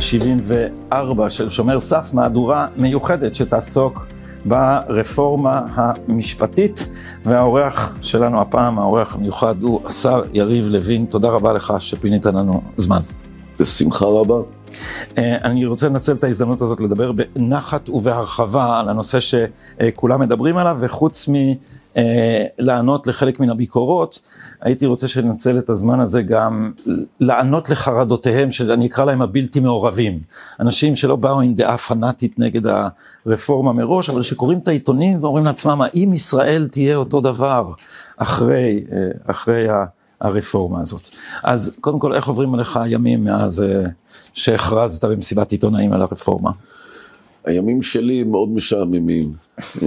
174 אה, של שומר סף, מהדורה מיוחדת שתעסוק ברפורמה המשפטית, והאורח שלנו הפעם, האורח המיוחד הוא השר יריב לוין. תודה רבה לך שפינית לנו זמן. בשמחה רבה. אה, אני רוצה לנצל את ההזדמנות הזאת לדבר בנחת ובהרחבה על הנושא שכולם מדברים עליו, וחוץ מלענות לחלק מן הביקורות, הייתי רוצה שננצל את הזמן הזה גם לענות לחרדותיהם של, אני אקרא להם הבלתי מעורבים. אנשים שלא באו עם דעה פנאטית נגד הרפורמה מראש, אבל שקוראים את העיתונים ואומרים לעצמם, האם ישראל תהיה אותו דבר אחרי, אה, אחרי הרפורמה הזאת. אז קודם כל, איך עוברים עליך הימים מאז אה, שהכרזת במסיבת עיתונאים על הרפורמה? הימים שלי מאוד משעממים,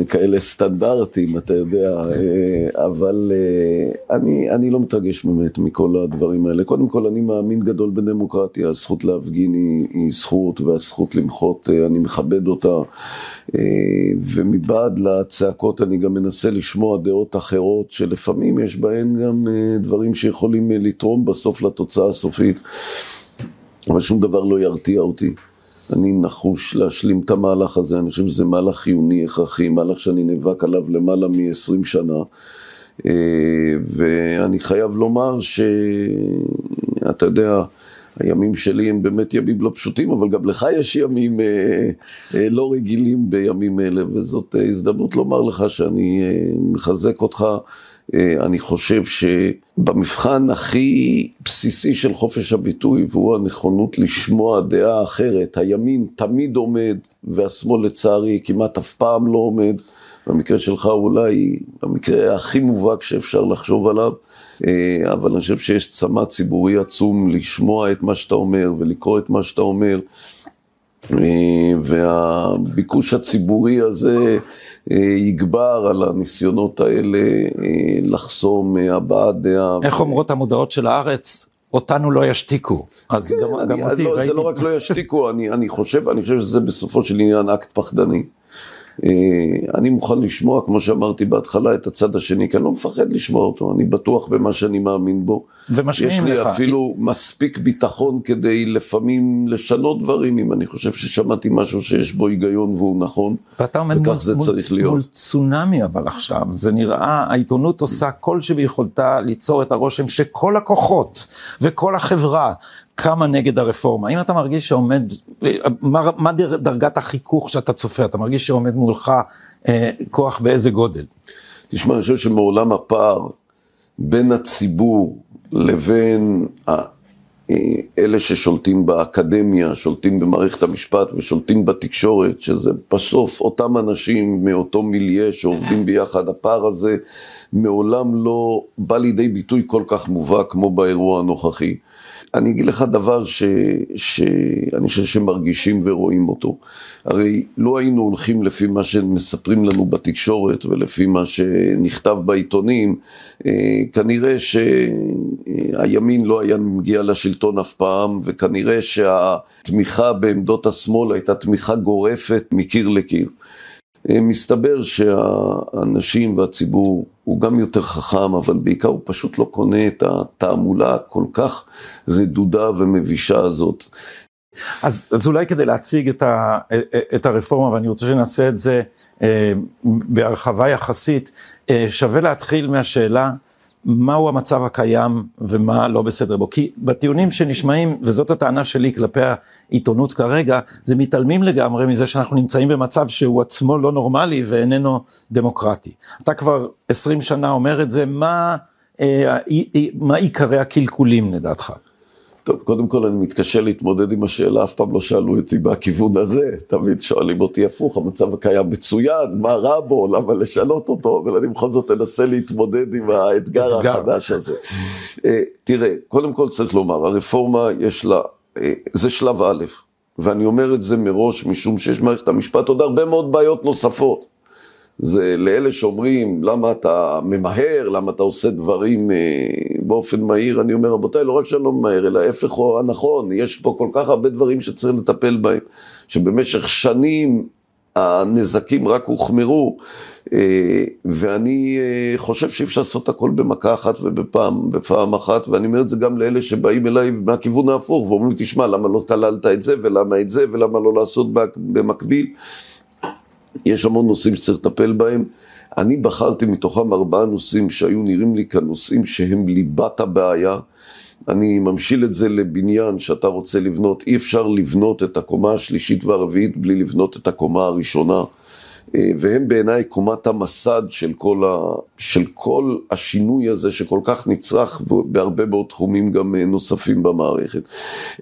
כאלה סטנדרטים, אתה יודע, אה, אבל אה, אני, אני לא מתרגש באמת מכל הדברים האלה. קודם כל, אני מאמין גדול בדמוקרטיה, הזכות להפגין היא, היא זכות, והזכות למחות, אה, אני מכבד אותה, ומבעד לצעקות אני גם מנסה לשמוע דעות אחרות, שלפעמים יש בהן גם דברים שיכולים לתרום בסוף לתוצאה הסופית, אבל שום דבר לא ירתיע אותי. אני נחוש להשלים את המהלך הזה, אני חושב שזה מהלך חיוני, הכרחי, מהלך שאני נאבק עליו למעלה מ-20 שנה. אה, ואני חייב לומר שאתה יודע, הימים שלי הם באמת ימים לא פשוטים, אבל גם לך יש ימים אה, אה, לא רגילים בימים אלה, וזאת הזדמנות לומר לך שאני מחזק אותך. אה, אני חושב שבמבחן הכי בסיסי של חופש הביטוי, והוא הנכונות לשמוע דעה אחרת, הימין תמיד עומד, והשמאל לצערי כמעט אף פעם לא עומד. במקרה שלך אולי המקרה הכי מובהק שאפשר לחשוב עליו, אה, אבל אני חושב שיש צמא ציבורי עצום לשמוע את מה שאתה אומר ולקרוא את מה שאתה אומר, אה, והביקוש הציבורי הזה יגבר על הניסיונות האלה אה, לחסום אה, הבעת דעה. איך אומרות המודעות של הארץ? אותנו לא ישתיקו. אז כן, גם, אני, גם אותי, לא, ראיתי... זה לא רק לא ישתיקו, אני, אני, חושב, אני חושב שזה בסופו של עניין אקט פחדני. אה, אני מוכן לשמוע, כמו שאמרתי בהתחלה, את הצד השני, כי אני לא מפחד לשמוע אותו, אני בטוח במה שאני מאמין בו. ומשמיעים לך. יש לי אפילו מספיק ביטחון כדי לפעמים לשנות דברים, אם אני חושב ששמעתי משהו שיש בו היגיון והוא נכון, וכך מול, זה מול, צריך להיות. מול צונאמי אבל עכשיו, זה נראה, העיתונות עושה כל שביכולתה ליצור את הרושם שכל הכוחות וכל החברה קמה נגד הרפורמה. אם אתה מרגיש שעומד, מה, מה דרגת החיכוך שאתה צופה? אתה מרגיש שעומד מולך אה, כוח באיזה גודל? תשמע, אני חושב שמעולם הפער בין הציבור לבין אה, אלה ששולטים באקדמיה, שולטים במערכת המשפט ושולטים בתקשורת, שזה בסוף אותם אנשים מאותו מיליה שעובדים ביחד, הפער הזה מעולם לא בא לידי ביטוי כל כך מובהק כמו באירוע הנוכחי. אני אגיד לך דבר ש, שאני חושב שמרגישים ורואים אותו. הרי לא היינו הולכים לפי מה שמספרים לנו בתקשורת ולפי מה שנכתב בעיתונים, אה, כנראה שהימין לא היה מגיע לשלטון אף פעם, וכנראה שהתמיכה בעמדות השמאל הייתה תמיכה גורפת מקיר לקיר. אה, מסתבר שהאנשים והציבור הוא גם יותר חכם, אבל בעיקר הוא פשוט לא קונה את התעמולה הכל כך רדודה ומבישה הזאת. אז, אז אולי כדי להציג את, ה, את הרפורמה, ואני רוצה שנעשה את זה אה, בהרחבה יחסית, אה, שווה להתחיל מהשאלה מהו המצב הקיים ומה לא בסדר בו. כי בטיעונים שנשמעים, וזאת הטענה שלי כלפי העיתונות כרגע, זה מתעלמים לגמרי מזה שאנחנו נמצאים במצב שהוא עצמו לא נורמלי ואיננו דמוקרטי. אתה כבר 20 שנה אומר את זה, מה, אה, מה עיקרי הקלקולים לדעתך? טוב, קודם כל אני מתקשה להתמודד עם השאלה, אף פעם לא שאלו אותי בכיוון הזה, תמיד שואלים אותי הפוך, המצב הקיים מצוין, מה רע בו, למה לשנות אותו, אבל אני בכל זאת אנסה להתמודד עם האתגר החדש הזה. אה, תראה, קודם כל צריך לומר, הרפורמה יש לה, אה, זה שלב א', ואני אומר את זה מראש, משום שיש מערכת המשפט עוד הרבה מאוד בעיות נוספות. זה לאלה שאומרים, למה אתה ממהר, למה אתה עושה דברים אה, באופן מהיר, אני אומר, רבותיי, לא רק שאני לא ממהר, אלא ההפך הוא הנכון, יש פה כל כך הרבה דברים שצריך לטפל בהם, שבמשך שנים הנזקים רק הוחמרו, אה, ואני אה, חושב שאי אפשר לעשות הכל במכה אחת ובפעם, בפעם אחת, ואני אומר את זה גם לאלה שבאים אליי מהכיוון ההפוך, ואומרים תשמע, למה לא כללת את זה, ולמה את זה, ולמה לא לעשות במקביל? יש המון נושאים שצריך לטפל בהם. אני בחרתי מתוכם ארבעה נושאים שהיו נראים לי כנושאים שהם ליבת הבעיה. אני ממשיל את זה לבניין שאתה רוצה לבנות, אי אפשר לבנות את הקומה השלישית והרביעית בלי לבנות את הקומה הראשונה. אה, והם בעיניי קומת המסד של כל, ה, של כל השינוי הזה שכל כך נצרך בהרבה מאוד תחומים גם אה, נוספים במערכת.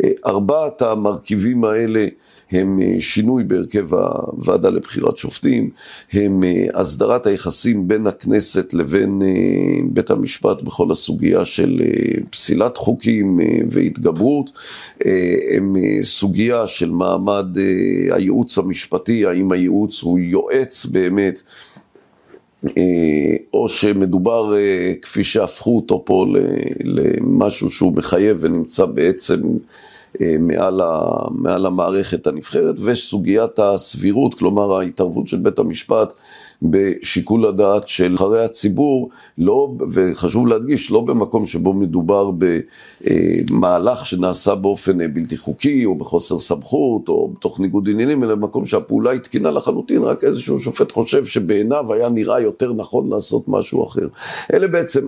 אה, ארבעת המרכיבים האלה הם אה, שינוי בהרכב הוועדה לבחירת שופטים, הם אה, הסדרת היחסים בין הכנסת לבין אה, בית המשפט בכל הסוגיה של פסילת חוקים והתגברות, הם סוגיה של מעמד הייעוץ המשפטי, האם הייעוץ הוא יועץ באמת או שמדובר, כפי שהפכו אותו פה, למשהו שהוא מחייב ונמצא בעצם מעל, ה, מעל המערכת הנבחרת, וסוגיית הסבירות, כלומר ההתערבות של בית המשפט בשיקול הדעת של נבחרי הציבור, לא, וחשוב להדגיש, לא במקום שבו מדובר במהלך שנעשה באופן בלתי חוקי, או בחוסר סמכות, או בתוך ניגוד עניינים, אלא במקום שהפעולה היא תקינה לחלוטין, רק איזשהו שופט חושב שבעיניו היה נראה יותר נכון לעשות משהו אחר. אלה בעצם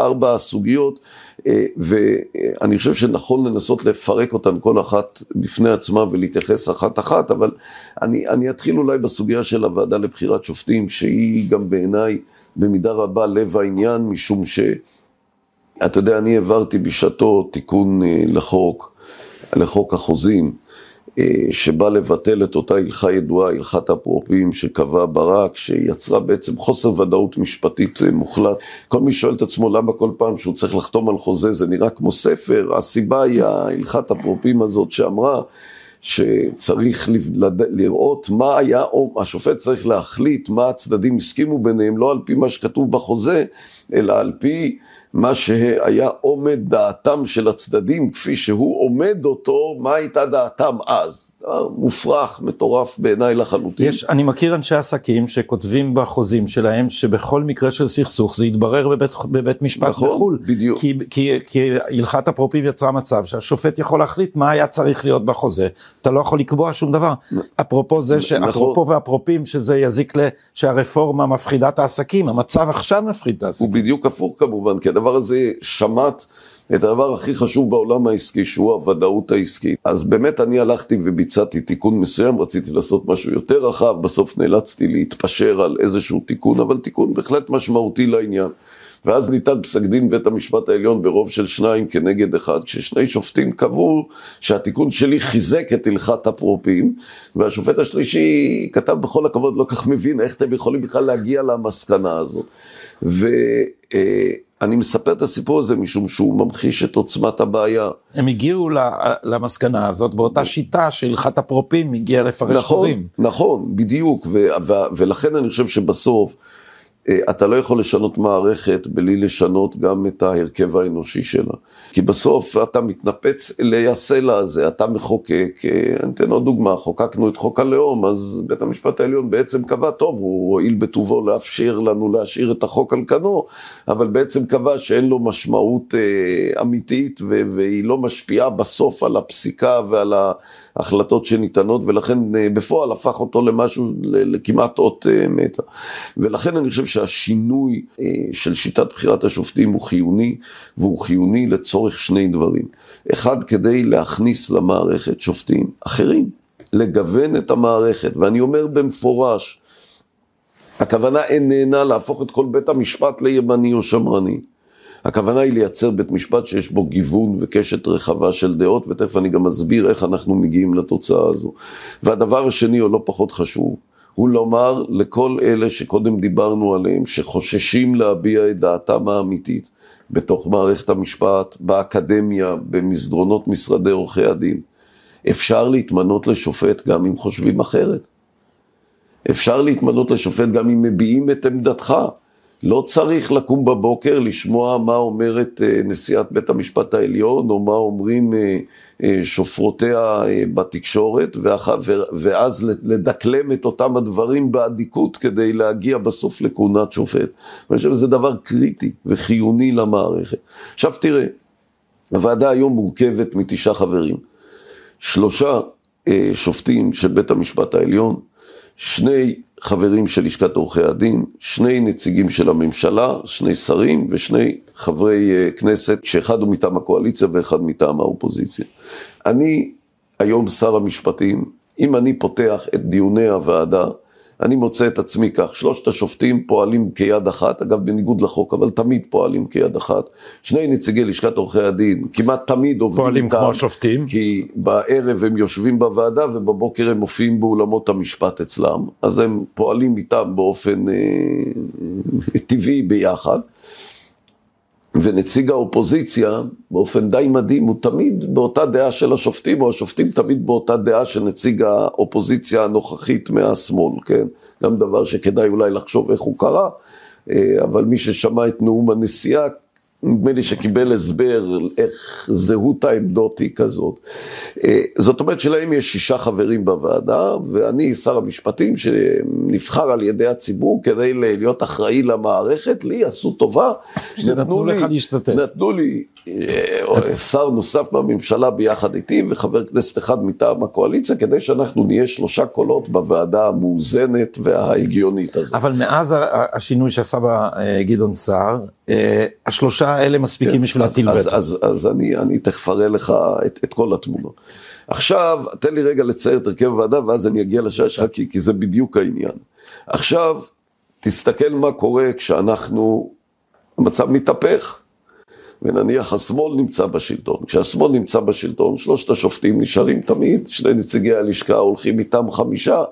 ארבע הסוגיות. אה, ואני חושב שנכון לנסות לפרק אותן כל אחת בפני עצמה ולהתייחס אחת-אחת, אבל אני, אני אתחיל אולי בסוגיה של הוועדה לבחירת שופטים, שהיא גם בעיניי במידה רבה לב העניין, משום ש... אתה יודע, אני העברתי בשעתו תיקון אה, לחוק, לחוק החוזים, שבא לבטל את אותה הלכה ידועה, הלכת אפרופים שקבע ברק, שיצרה בעצם חוסר ודאות משפטית אה, מוחלט. כל מי שואל את עצמו למה כל פעם שהוא צריך לחתום על חוזה זה נראה כמו ספר, הסיבה היא הלכת אפרופים הזאת שאמרה שצריך לראות מה היה, או השופט צריך להחליט מה הצדדים הסכימו ביניהם, לא על פי מה שכתוב בחוזה, אלא על פי מה שהיה עומד דעתם של הצדדים, כפי שהוא עומד אותו, מה הייתה דעתם אז. מופרך, מטורף בעיניי לחלוטין. יש, אני מכיר אנשי עסקים שכותבים בחוזים שלהם שבכל מקרה של סכסוך זה יתברר בבית, בבית משפט נכון, בחו"ל. בדיוק. כי, כי, כי הלכת אפרופים יצרה מצב שהשופט יכול להחליט מה היה צריך להיות בחוזה, אתה לא יכול לקבוע שום דבר. אפרופו זה, ש... נכון. אפרופו ואפרופים שזה יזיק ל... שהרפורמה מפחידה את העסקים, המצב עכשיו מפחיד את העסקים. הוא בדיוק הפוך כמובן, כי הדבר הזה שמט. את הדבר הכי חשוב בעולם העסקי, שהוא הוודאות העסקית. אז באמת אני הלכתי וביצעתי תיקון מסוים, רציתי לעשות משהו יותר רחב, בסוף נאלצתי להתפשר על איזשהו תיקון, אבל תיקון בהחלט משמעותי לעניין. ואז ניתן פסק דין בית המשפט העליון ברוב של שניים כנגד אחד, כששני שופטים קבעו שהתיקון שלי חיזק את הלכת אפרופים, והשופט השלישי כתב בכל הכבוד, לא כך מבין איך אתם יכולים בכלל להגיע למסקנה הזו. ו... אני מספר את הסיפור הזה משום שהוא ממחיש את עוצמת הבעיה. הם הגיעו למסקנה הזאת באותה שיטה שהלכת אפרופים הגיעה לפרש נכון, חוזים. נכון, בדיוק, ו- ו- ולכן אני חושב שבסוף אתה לא יכול לשנות מערכת בלי לשנות גם את ההרכב האנושי שלה. כי בסוף אתה מתנפץ אלי הסלע הזה, אתה מחוקק, אה, אני אתן עוד דוגמה, חוקקנו את חוק הלאום, אז בית המשפט העליון בעצם קבע, טוב, הוא הואיל בטובו לאפשר לנו להשאיר את החוק על כנו, אבל בעצם קבע שאין לו משמעות אה, אמיתית והיא לא משפיעה בסוף על הפסיקה ועל ההחלטות שניתנות, ולכן אה, בפועל הפך אותו למשהו, לכמעט אות אה, מתה. ולכן אני חושב שהשינוי אה, של שיטת בחירת השופטים הוא חיוני, והוא חיוני לצורך שני דברים. אחד, כדי להכניס למערכת שופטים אחרים, לגוון את המערכת, ואני אומר במפורש, הכוונה איננה להפוך את כל בית המשפט לימני או שמרני. הכוונה היא לייצר בית משפט שיש בו גיוון וקשת רחבה של דעות, ותכף אני גם אסביר איך אנחנו מגיעים לתוצאה הזו. והדבר השני, או לא פחות חשוב, הוא לומר לכל אלה שקודם דיברנו עליהם, שחוששים להביע את דעתם האמיתית בתוך מערכת המשפט, באקדמיה, במסדרונות משרדי עורכי הדין, אפשר להתמנות לשופט גם אם חושבים אחרת. אפשר להתמנות לשופט גם אם מביעים את עמדתך. לא צריך לקום בבוקר לשמוע מה אומרת אה, נשיאת בית המשפט העליון, או מה אומרים אה, אה, שופרותיה בתקשורת, ואז לדקלם את אותם הדברים באדיקות כדי להגיע בסוף לכהונת שופט. אני חושב שזה דבר קריטי וחיוני למערכת. עכשיו תראה, הוועדה היום מורכבת מתשעה חברים. שלושה שופטים של בית המשפט העליון, שני חברים של לשכת עורכי הדין, שני נציגים של הממשלה, שני שרים ושני חברי אה, כנסת, שאחד הוא מטעם הקואליציה ואחד מטעם האופוזיציה. אני היום שר המשפטים, אם אני פותח את דיוני הוועדה, אני מוצא את עצמי כך, שלושת השופטים פועלים כיד אחת, אגב בניגוד לחוק, אבל תמיד פועלים כיד אחת. שני נציגי לשכת עורכי הדין כמעט תמיד עובדים פועלים איתם, כמו השופטים. כי בערב הם יושבים בוועדה ובבוקר הם מופיעים באולמות המשפט אצלם, אז הם פועלים איתם באופן אה, טבעי ביחד. ונציג האופוזיציה, באופן די מדהים, הוא תמיד באותה דעה של השופטים, או השופטים תמיד באותה דעה של נציג האופוזיציה הנוכחית מהשמאל, כן? גם דבר שכדאי אולי לחשוב איך הוא קרה, אה, אבל מי ששמע את נאום הנשיאה נדמה לי שקיבל הסבר איך זהות העמדות היא כזאת. אה, זאת אומרת שלהם יש שישה חברים בוועדה, ואני שר המשפטים שנבחר על ידי הציבור כדי להיות אחראי למערכת, לי עשו טובה. נתנו לך להשתתף. נתנו לי שר נוסף מהממשלה ביחד איתי וחבר כנסת אחד מטעם הקואליציה, כדי שאנחנו נהיה שלושה קולות בוועדה המאוזנת וההגיונית הזאת. אבל מאז השינוי שעשה בה אה, גדעון סער, השלושה האלה מספיקים כן, בשביל להטיל וטו. אז, אז, אז אני, אני תכף אראה לך את, את כל התמונות. עכשיו, תן לי רגע לצייר את הרכב הוועדה ואז אני אגיע לשעה שלך כי, כי זה בדיוק העניין. עכשיו, תסתכל מה קורה כשאנחנו, המצב מתהפך. ונניח השמאל נמצא בשלטון. כשהשמאל נמצא בשלטון, שלושת השופטים נשארים תמיד, שני נציגי הלשכה הולכים איתם חמישה,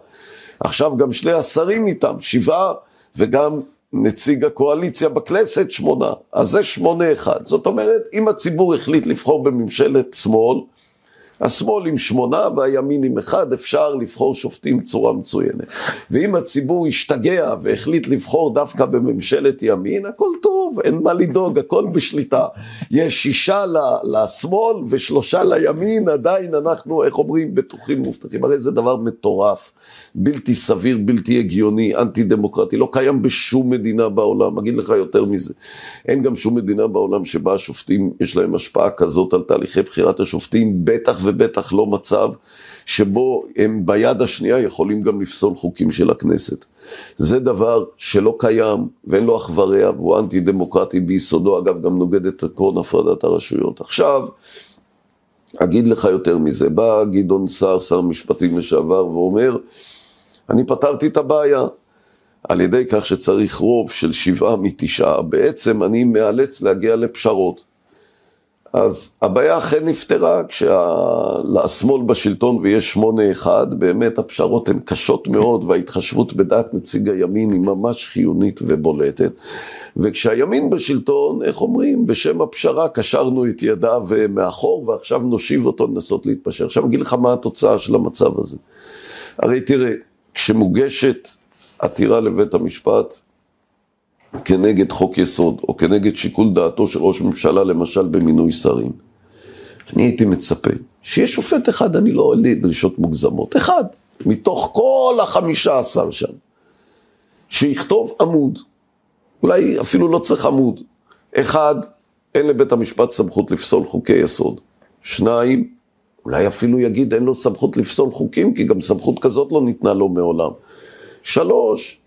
עכשיו גם שני השרים איתם, שבעה, וגם נציג הקואליציה בכנסת שמונה, אז זה שמונה אחד. זאת אומרת, אם הציבור החליט לבחור בממשלת שמאל, השמאל עם שמונה והימין עם אחד, אפשר לבחור שופטים בצורה מצוינת. ואם הציבור השתגע והחליט לבחור דווקא בממשלת ימין, הכל טוב, אין מה לדאוג, הכל בשליטה. יש שישה לשמאל ושלושה לימין, עדיין אנחנו, איך אומרים, בטוחים מובטחים. הרי זה דבר מטורף, בלתי סביר, בלתי הגיוני, אנטי דמוקרטי, לא קיים בשום מדינה בעולם. אגיד לך יותר מזה, אין גם שום מדינה בעולם שבה השופטים, יש להם השפעה כזאת על תהליכי בחירת השופטים, בטח. ובטח לא מצב שבו הם ביד השנייה יכולים גם לפסול חוקים של הכנסת. זה דבר שלא קיים ואין לו אח ורע והוא אנטי דמוקרטי ביסודו, אגב גם נוגד את עקרון הפרדת הרשויות. עכשיו, אגיד לך יותר מזה, בא גדעון סער, שר משפטים לשעבר, ואומר, אני פתרתי את הבעיה. על ידי כך שצריך רוב של שבעה מתשעה, בעצם אני מאלץ להגיע לפשרות. אז הבעיה אכן נפתרה כשהשמאל בשלטון ויש שמונה אחד, באמת הפשרות הן קשות מאוד וההתחשבות בדעת נציג הימין היא ממש חיונית ובולטת. וכשהימין בשלטון, איך אומרים, בשם הפשרה קשרנו את ידיו מאחור ועכשיו נושיב אותו לנסות להתפשר. עכשיו אגיד לך מה התוצאה של המצב הזה. הרי תראה, כשמוגשת עתירה לבית המשפט, כנגד חוק יסוד, או כנגד שיקול דעתו של ראש ממשלה, למשל במינוי שרים. אני הייתי מצפה שיש שופט אחד, אני לא, אין דרישות מוגזמות, אחד, מתוך כל החמישה עשר שם, שיכתוב עמוד, אולי אפילו לא צריך עמוד, אחד, אין לבית המשפט סמכות לפסול חוקי יסוד, שניים, אולי אפילו יגיד אין לו סמכות לפסול חוקים, כי גם סמכות כזאת לא ניתנה לו מעולם. שלוש,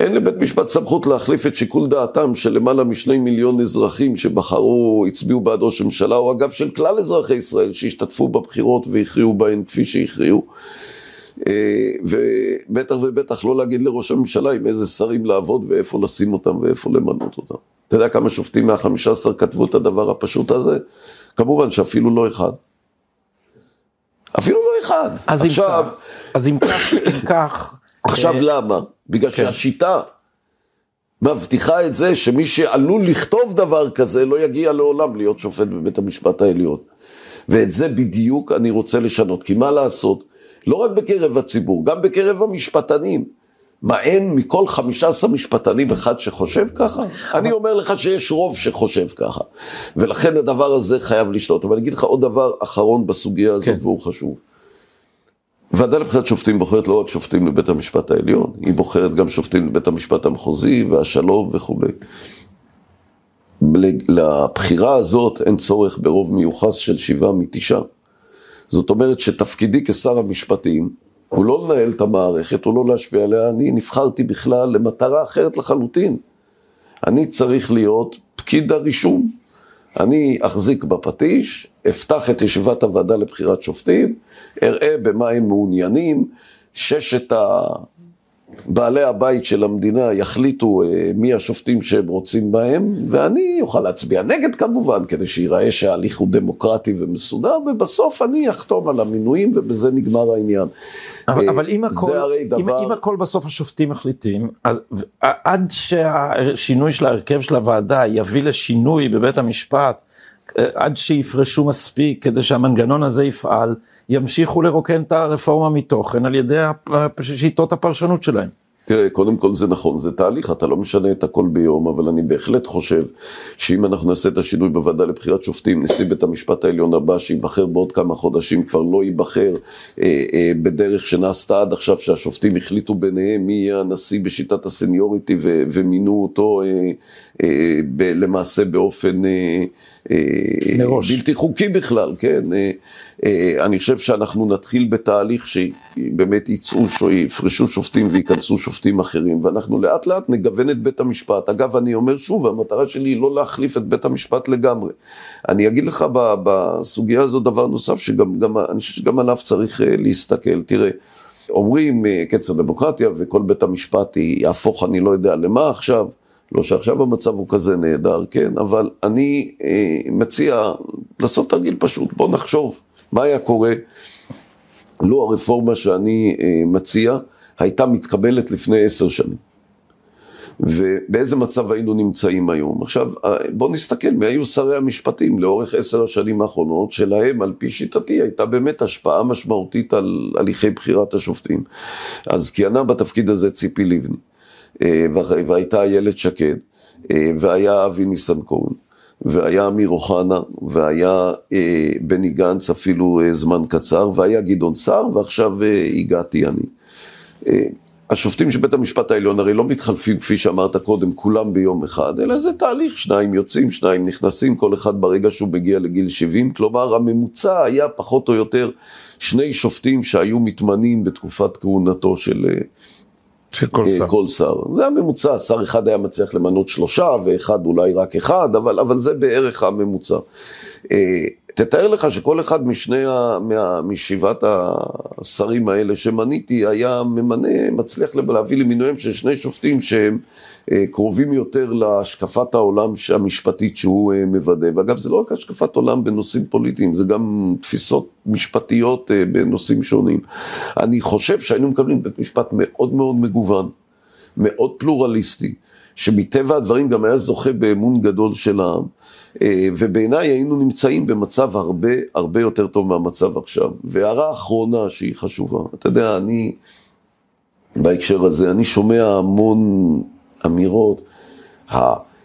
אין לבית משפט סמכות להחליף את שיקול דעתם של למעלה משני מיליון אזרחים שבחרו, הצביעו בעד ראש הממשלה, או אגב של כלל אזרחי ישראל שהשתתפו בבחירות והכריעו בהן כפי שהכריעו. אה, ובטח ובטח לא להגיד לראש הממשלה עם איזה שרים לעבוד ואיפה לשים אותם ואיפה למנות אותם. אתה יודע כמה שופטים מהחמישה עשר כתבו את הדבר הפשוט הזה? כמובן שאפילו לא אחד. אפילו לא אחד. אז עכשיו... אם כך, אז אם כך. עכשיו אה, למה? בגלל כן. שהשיטה מבטיחה את זה שמי שעלול לכתוב דבר כזה לא יגיע לעולם להיות שופט בבית המשפט העליון. ואת זה בדיוק אני רוצה לשנות, כי מה לעשות? לא רק בקרב הציבור, גם בקרב המשפטנים. מה אין מכל 15 משפטנים אחד שחושב ככה? אני אומר לך שיש רוב שחושב ככה, ולכן הדבר הזה חייב לשלוט. אבל אני אגיד לך עוד דבר אחרון בסוגיה הזאת, כן. והוא חשוב. ועדה לבחירת שופטים בוחרת לא רק שופטים לבית המשפט העליון, היא בוחרת גם שופטים לבית המשפט המחוזי והשלום וכולי. לבחירה הזאת אין צורך ברוב מיוחס של שבעה מתשעה. זאת אומרת שתפקידי כשר המשפטים הוא לא לנהל את המערכת, הוא לא להשפיע עליה, אני נבחרתי בכלל למטרה אחרת לחלוטין. אני צריך להיות פקיד הרישום. אני אחזיק בפטיש, אפתח את ישיבת הוועדה לבחירת שופטים, אראה במה הם מעוניינים, ששת בעלי הבית של המדינה יחליטו אה, מי השופטים שהם רוצים בהם, ואני אוכל להצביע נגד כמובן, כדי שיראה שההליך הוא דמוקרטי ומסודר, ובסוף אני אחתום על המינויים ובזה נגמר העניין. אבל, אה, אבל אם, הכל, דבר... אם, אם הכל בסוף השופטים מחליטים, אז עד שהשינוי של ההרכב של הוועדה יביא לשינוי בבית המשפט, אה, עד שיפרשו מספיק כדי שהמנגנון הזה יפעל, ימשיכו לרוקן את הרפורמה מתוכן על ידי שיטות הפרשנות שלהם. תראה, קודם כל זה נכון, זה תהליך, אתה לא משנה את הכל ביום, אבל אני בהחלט חושב שאם אנחנו נעשה את השינוי בוועדה לבחירת שופטים, נשיא בית המשפט העליון הבא שייבחר בעוד כמה חודשים כבר לא ייבחר אה, אה, בדרך שנעשתה עד עכשיו, שהשופטים החליטו ביניהם מי יהיה הנשיא בשיטת הסניוריטי ומינו אותו אה, אה, ב- למעשה באופן אה, אה, בלתי חוקי בכלל, כן? אה, אה, אני חושב שאנחנו נתחיל בתהליך שבאמת יצאו, יפרשו שופטים וייכנסו שופטים אחרים, ואנחנו לאט לאט נגוון את בית המשפט. אגב, אני אומר שוב, המטרה שלי היא לא להחליף את בית המשפט לגמרי. אני אגיד לך בסוגיה הזו דבר נוסף, שגם גם, אני חושב שגם עליו צריך להסתכל. תראה, אומרים קץ הדמוקרטיה וכל בית המשפט יהפוך אני לא יודע למה עכשיו. לא שעכשיו המצב הוא כזה נהדר, כן, אבל אני אה, מציע לעשות תרגיל פשוט, בוא נחשוב מה היה קורה לו הרפורמה שאני אה, מציע הייתה מתקבלת לפני עשר שנים. ובאיזה מצב היינו נמצאים היום. עכשיו, אה, בואו נסתכל מי היו שרי המשפטים לאורך עשר השנים האחרונות, שלהם, על פי שיטתי, הייתה באמת השפעה משמעותית על הליכי בחירת השופטים. אז כיהנה בתפקיד הזה ציפי לבני. אה, והייתה איילת שקד, אה, והיה אבי ניסנקורן, והיה אמיר אוחנה, והיה אה, בני גנץ אפילו זמן קצר, והיה גדעון סער, ועכשיו הגעתי אני. השופטים של בית המשפט העליון הרי לא מתחלפים, כפי שאמרת קודם, כולם ביום אחד, אלא זה תהליך, שניים יוצאים, שניים נכנסים, כל אחד ברגע שהוא מגיע לגיל 70, כלומר הממוצע היה פחות או יותר שני שופטים שהיו מתמנים בתקופת כהונתו של... של כל שר. כל שר. זה הממוצע, שר אחד היה מצליח למנות שלושה, ואחד אולי רק אחד, אבל, אבל זה בערך הממוצע. אה, תתאר לך שכל אחד משני, מה, משבעת השרים האלה שמניתי היה ממנה, מצליח להביא למינויים של שני שופטים שהם אה, קרובים יותר להשקפת העולם המשפטית שהוא אה, מוודא. ואגב, זה לא רק השקפת עולם בנושאים פוליטיים, זה גם תפיסות משפטיות אה, בנושאים שונים. אני חושב שהיינו מקבלים בית משפט מאוד מאוד מגוון, מאוד פלורליסטי. שמטבע הדברים גם היה זוכה באמון גדול של העם, ובעיניי היינו נמצאים במצב הרבה הרבה יותר טוב מהמצב עכשיו. והערה אחרונה שהיא חשובה, אתה יודע, אני בהקשר הזה, אני שומע המון אמירות.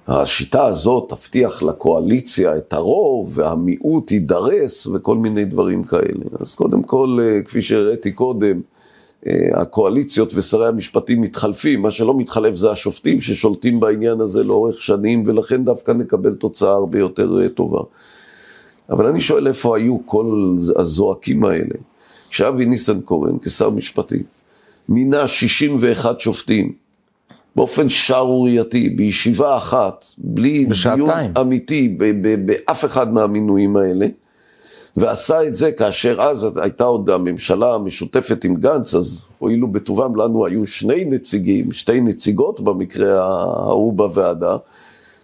השיטה הזאת תבטיח לקואליציה את הרוב והמיעוט יידרס וכל מיני דברים כאלה. אז קודם כל, אה, כפי שהראיתי קודם, אה, הקואליציות ושרי המשפטים מתחלפים, מה שלא מתחלף זה השופטים ששולטים בעניין הזה לאורך שנים ולכן דווקא נקבל תוצאה הרבה יותר אה, טובה. אבל אני שואל איפה היו כל הזועקים האלה. כשאבי ניסנקורן כשר משפטים מינה 61 שופטים באופן שערורייתי, בישיבה אחת, בלי בשעתיים. דיון אמיתי באף אחד מהמינויים האלה, ועשה את זה כאשר אז הייתה עוד הממשלה המשותפת עם גנץ, אז הואילו בטובם, לנו היו שני נציגים, שתי נציגות במקרה ההוא בוועדה,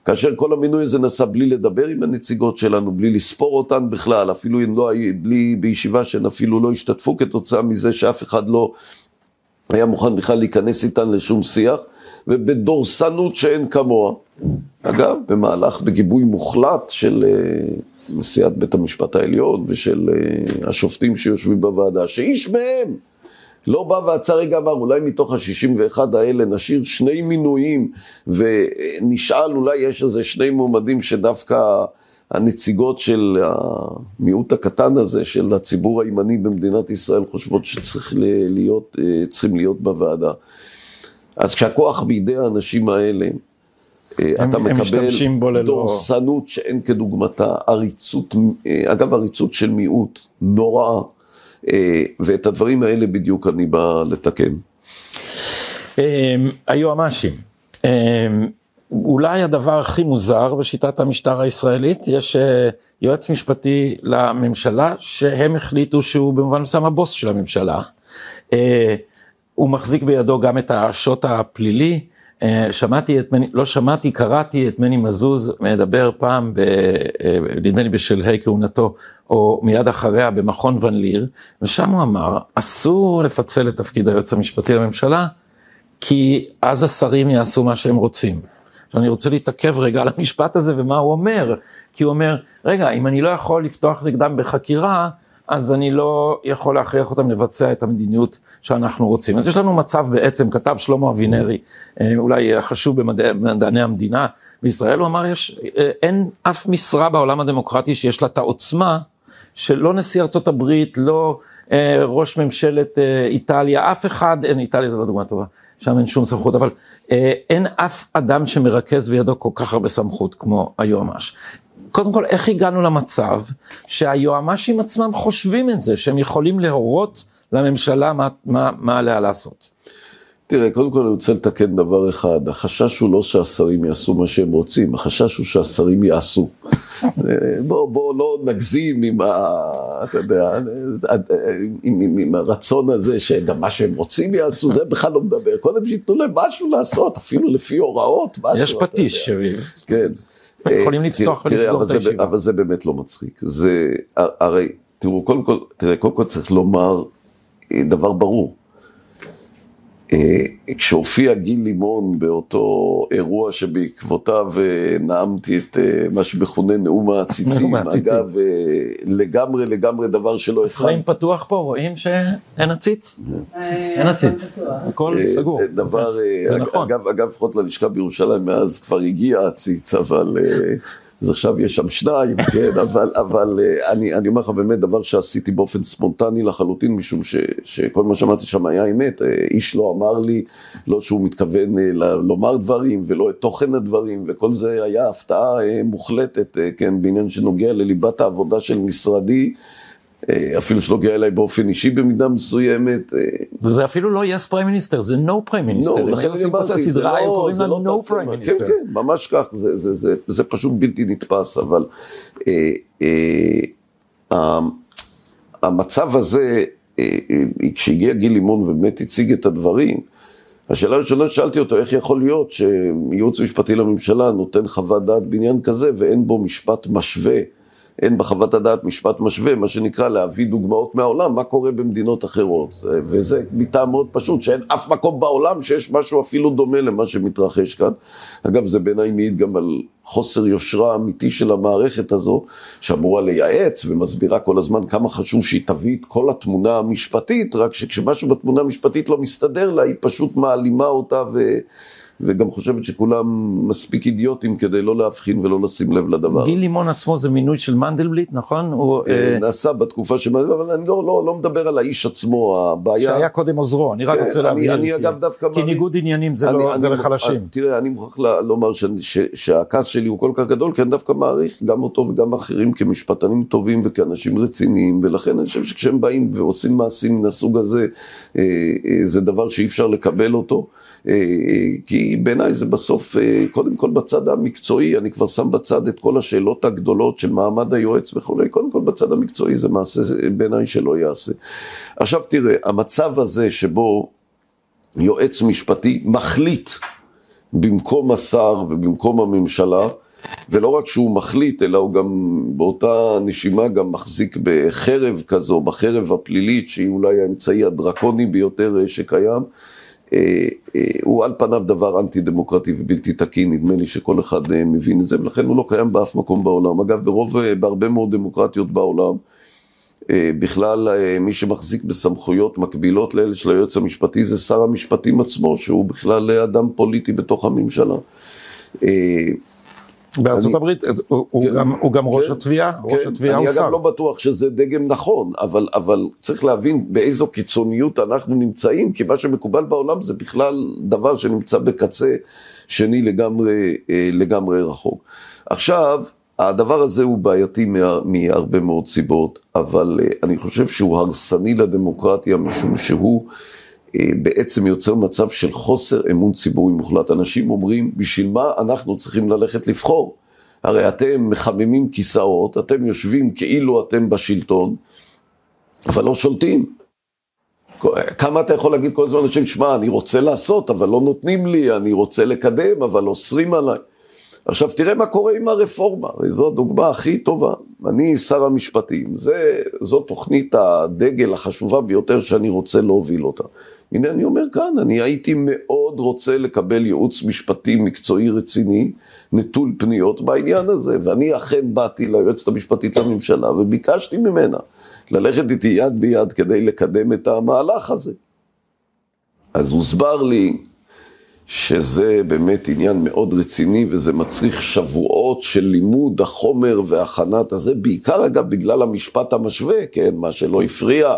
כאשר כל המינוי הזה נעשה בלי לדבר עם הנציגות שלנו, בלי לספור אותן בכלל, אפילו אם לא היו, בלי, בישיבה שהן אפילו לא השתתפו כתוצאה מזה שאף אחד לא היה מוכן בכלל להיכנס איתן לשום שיח. ובדורסנות שאין כמוה. אגב, במהלך, בגיבוי מוחלט של uh, נשיאת בית המשפט העליון ושל uh, השופטים שיושבים בוועדה, שאיש מהם לא בא ועצר רגע אמר, אולי מתוך ה-61 האלה נשאיר שני מינויים ונשאל, אולי יש איזה שני מועמדים שדווקא הנציגות של המיעוט הקטן הזה, של הציבור הימני במדינת ישראל, חושבות שצריכים להיות, להיות בוועדה. אז כשהכוח בידי האנשים האלה, אה, הם, אתה מקבל דורסנות שאין כדוגמתה, עריצות, אה, אגב עריצות של מיעוט, נוראה, אה, ואת הדברים האלה בדיוק אני בא לתקן. היועמ"שים, אולי הדבר הכי מוזר בשיטת המשטר הישראלית, יש יועץ משפטי לממשלה שהם החליטו שהוא במובן מסוים הבוס של הממשלה. הוא מחזיק בידו גם את השוט הפלילי. אה, שמעתי את מני, לא שמעתי, קראתי את מני מזוז מדבר פעם, ב, אה, נדמה לי בשלהי כהונתו, או מיד אחריה במכון ון ליר, ושם הוא אמר, אסור לפצל את תפקיד היועץ המשפטי לממשלה, כי אז השרים יעשו מה שהם רוצים. עכשיו אני רוצה להתעכב רגע על המשפט הזה ומה הוא אומר, כי הוא אומר, רגע, אם אני לא יכול לפתוח נגדם בחקירה, אז אני לא יכול להכריח אותם לבצע את המדיניות שאנחנו רוצים. אז יש לנו מצב בעצם, כתב שלמה אבינרי, אה, אולי החשוב במדעני המדינה בישראל, הוא אמר, יש, אה, אין אף משרה בעולם הדמוקרטי שיש לה את העוצמה שלא נשיא ארצות הברית, לא אה, ראש ממשלת איטליה, אף אחד, אין, איטליה זו לא דוגמה טובה, שם אין שום סמכות, אבל אין אף אדם שמרכז בידו כל כך הרבה סמכות כמו היועמ"ש. קודם כל, איך הגענו למצב שהיועמ"שים עצמם חושבים את זה, שהם יכולים להורות לממשלה מה, מה, מה עליה לעשות? תראה, קודם כל אני רוצה לתקן דבר אחד, החשש הוא לא שהשרים יעשו מה שהם רוצים, החשש הוא שהשרים יעשו. בוא, בוא לא נגזים עם, ה, אתה יודע, עם, עם, עם הרצון הזה שגם מה שהם רוצים יעשו, זה בכלל לא מדבר, קודם שייתנו להם משהו לעשות, אפילו לפי הוראות, משהו. יש פטיש, כן. יכולים לפתוח ולסגור את הישיבה. אבל זה באמת לא מצחיק. זה, הרי, תראו, קודם כל, תראה, קודם כל צריך לומר אה, דבר ברור. אה, כשהופיע גיל לימון באותו אירוע שבעקבותיו אה, נאמתי את מה שמכונה נאום העציצים, אגב, לגמרי לגמרי דבר שלא אחד. פריים פתוח פה, רואים שאין עציץ? אין עציץ, הכל סגור. דבר, זה נכון. אגב, לפחות ללשכה בירושלים, מאז כבר הגיע עציץ, אבל... אז עכשיו יש שם שניים, כן, אבל, אבל אה, אני, אני אומר לך באמת דבר שעשיתי באופן ספונטני לחלוטין, משום ש, שכל מה שאמרתי שם היה אמת, אה, איש לא אמר לי, לא שהוא מתכוון אה, לומר דברים ולא את תוכן הדברים, וכל זה היה הפתעה מוחלטת, כן, בעניין שנוגע לליבת העבודה של משרדי. אה, אפילו שנוגע אליי באופן אישי במידה מסוימת. אה, וזה אפילו לא Yes Prime Minister, זה No Prime Minister. פה את הסדרה, הם לא- קוראים לה נו פריים מיניסטר. כן, כן, ממש כך, זה, זה, זה, זה פשוט בלתי נתפס, אבל אה, אה, המצב הזה, אה, אה, כשהגיע גיל לימון ובאמת הציג את הדברים, השאלה הראשונה ששאלתי אותו, איך יכול להיות שייעוץ משפטי לממשלה נותן חוות דעת בעניין כזה ואין בו משפט משווה אין בחוות הדעת משפט משווה, מה שנקרא להביא דוגמאות מהעולם, מה קורה במדינות אחרות. וזה מטעם מאוד פשוט, שאין אף מקום בעולם שיש משהו אפילו דומה למה שמתרחש כאן. אגב, זה בעיניי מעיד גם על חוסר יושרה אמיתי של המערכת הזו, שאמורה לייעץ ומסבירה כל הזמן כמה חשוב שהיא תביא את כל התמונה המשפטית, רק שכשמשהו בתמונה המשפטית לא מסתדר לה, היא פשוט מעלימה אותה ו... וגם חושבת שכולם מספיק אידיוטים כדי לא להבחין ולא לשים לב לדבר. גיל לימון עצמו זה מינוי של מנדלבליט, נכון? הוא, אה, אה, נעשה בתקופה של מנדלבליט, אבל אני לא, לא, לא מדבר על האיש עצמו, הבעיה... שהיה קודם עוזרו, אני רק רוצה להבין. אני אגב דווקא... כי ניגוד עניינים זה, לא, זה לחלשים. תראה, אני מוכרח לומר שהכעס שלי הוא כל כך גדול, כי אני דווקא מעריך גם אותו וגם אחרים כמשפטנים טובים וכאנשים רציניים, ולכן אני חושב שכשהם באים ועושים מעשים מן הסוג הזה, אה, זה דבר שאי אפשר לקבל אותו. אה, בעיניי זה בסוף, אה, קודם כל בצד המקצועי, אני כבר שם בצד את כל השאלות הגדולות של מעמד היועץ וכולי, קודם כל בצד המקצועי זה מעשה בעיניי שלא יעשה. עכשיו תראה, המצב הזה שבו יועץ משפטי מחליט במקום השר ובמקום הממשלה, ולא רק שהוא מחליט, אלא הוא גם באותה נשימה גם מחזיק בחרב כזו, בחרב הפלילית, שהיא אולי האמצעי הדרקוני ביותר שקיים. אה, אה, הוא על פניו דבר אנטי דמוקרטי ובלתי תקין, נדמה לי שכל אחד אה, מבין את זה, ולכן הוא לא קיים באף מקום בעולם. אגב, ברוב, בהרבה מאוד דמוקרטיות בעולם, בכלל מי שמחזיק בסמכויות מקבילות לאלה של היועץ המשפטי זה שר המשפטים עצמו, שהוא בכלל אדם פוליטי בתוך הממשלה. בארצות אני, הברית הוא, כן, גם, הוא גם כן, ראש התביעה, כן, ראש התביעה הוא שר. אני אגב לא בטוח שזה דגם נכון, אבל, אבל צריך להבין באיזו קיצוניות אנחנו נמצאים, כי מה שמקובל בעולם זה בכלל דבר שנמצא בקצה שני לגמרי, לגמרי רחוק. עכשיו, הדבר הזה הוא בעייתי מהרבה מאוד סיבות, אבל אה, אני חושב שהוא הרסני לדמוקרטיה, משום שהוא אה, בעצם יוצר מצב של חוסר אמון ציבורי מוחלט. אנשים אומרים, בשביל מה אנחנו צריכים ללכת לבחור? הרי אתם מחממים כיסאות, אתם יושבים כאילו אתם בשלטון, אבל לא שולטים. כמה אתה יכול להגיד כל הזמן אנשים, שמע, אני רוצה לעשות, אבל לא נותנים לי, אני רוצה לקדם, אבל אוסרים עליי. עכשיו תראה מה קורה עם הרפורמה, וזו הדוגמה הכי טובה. אני שר המשפטים, זה, זו תוכנית הדגל החשובה ביותר שאני רוצה להוביל אותה. הנה אני אומר כאן, אני הייתי מאוד רוצה לקבל ייעוץ משפטי מקצועי רציני, נטול פניות בעניין הזה, ואני אכן באתי ליועצת המשפטית לממשלה וביקשתי ממנה ללכת איתי יד ביד כדי לקדם את המהלך הזה. אז הוסבר לי שזה באמת עניין מאוד רציני וזה מצריך שבועות של לימוד החומר והכנת הזה, בעיקר אגב בגלל המשפט המשווה, כן, מה שלא הפריע,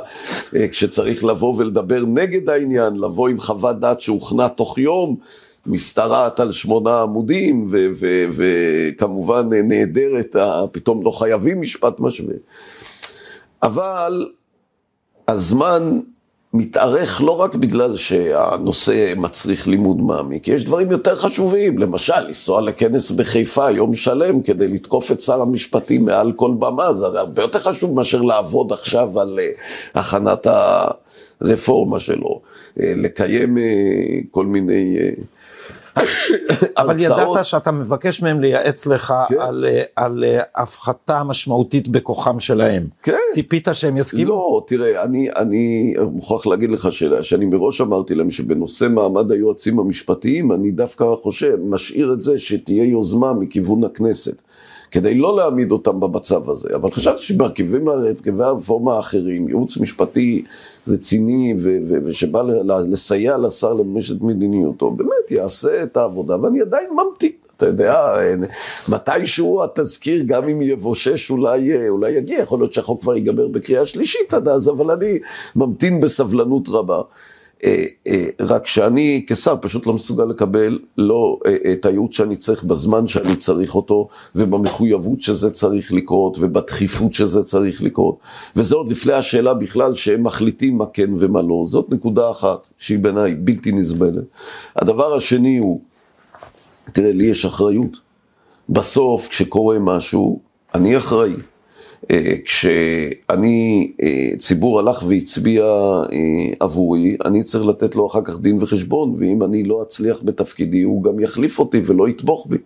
אה, כשצריך לבוא ולדבר נגד העניין, לבוא עם חוות דעת שהוכנה תוך יום. משתרעת על שמונה עמודים, וכמובן נהדרת, פתאום לא חייבים משפט משווה. אבל הזמן מתארך לא רק בגלל שהנושא מצריך לימוד מעמיק, יש דברים יותר חשובים, למשל לנסוע לכנס בחיפה יום שלם כדי לתקוף את שר המשפטים מעל כל במה, זה הרבה יותר חשוב מאשר לעבוד עכשיו על uh, הכנת הרפורמה שלו, uh, לקיים uh, כל מיני... אבל ידעת שאתה מבקש מהם לייעץ לך כן. על, על הפחתה משמעותית בכוחם שלהם. כן. ציפית שהם יסכימו? לא, תראה, אני, אני מוכרח להגיד לך שאני מראש אמרתי להם שבנושא מעמד היועצים המשפטיים, אני דווקא חושב, משאיר את זה שתהיה יוזמה מכיוון הכנסת. כדי לא להעמיד אותם במצב הזה. אבל חשבתי שברכיבי הרפורמה האחרים, ייעוץ משפטי רציני ו- ו- ושבא לסייע לשר לממש את מדיניותו, באמת יעשה את העבודה, ואני עדיין ממתין. אתה יודע, מתישהו התזכיר, גם אם יבושש, אולי, אולי יגיע, יכול להיות שהחוק כבר ייגמר בקריאה שלישית עד אז, אבל אני ממתין בסבלנות רבה. אה, אה, רק שאני כשר פשוט לא מסוגל לקבל לא אה, את הייעוץ שאני צריך בזמן שאני צריך אותו ובמחויבות שזה צריך לקרות ובדחיפות שזה צריך לקרות. וזה עוד לפני השאלה בכלל שהם מחליטים מה כן ומה לא, זאת נקודה אחת שהיא בעיניי בלתי נסבלת. הדבר השני הוא, תראה לי יש אחריות, בסוף כשקורה משהו אני אחראי כשאני, אה, ציבור הלך והצביע אה, עבורי, אני צריך לתת לו אחר כך דין וחשבון, ואם אני לא אצליח בתפקידי, הוא גם יחליף אותי ולא יתמוך בי.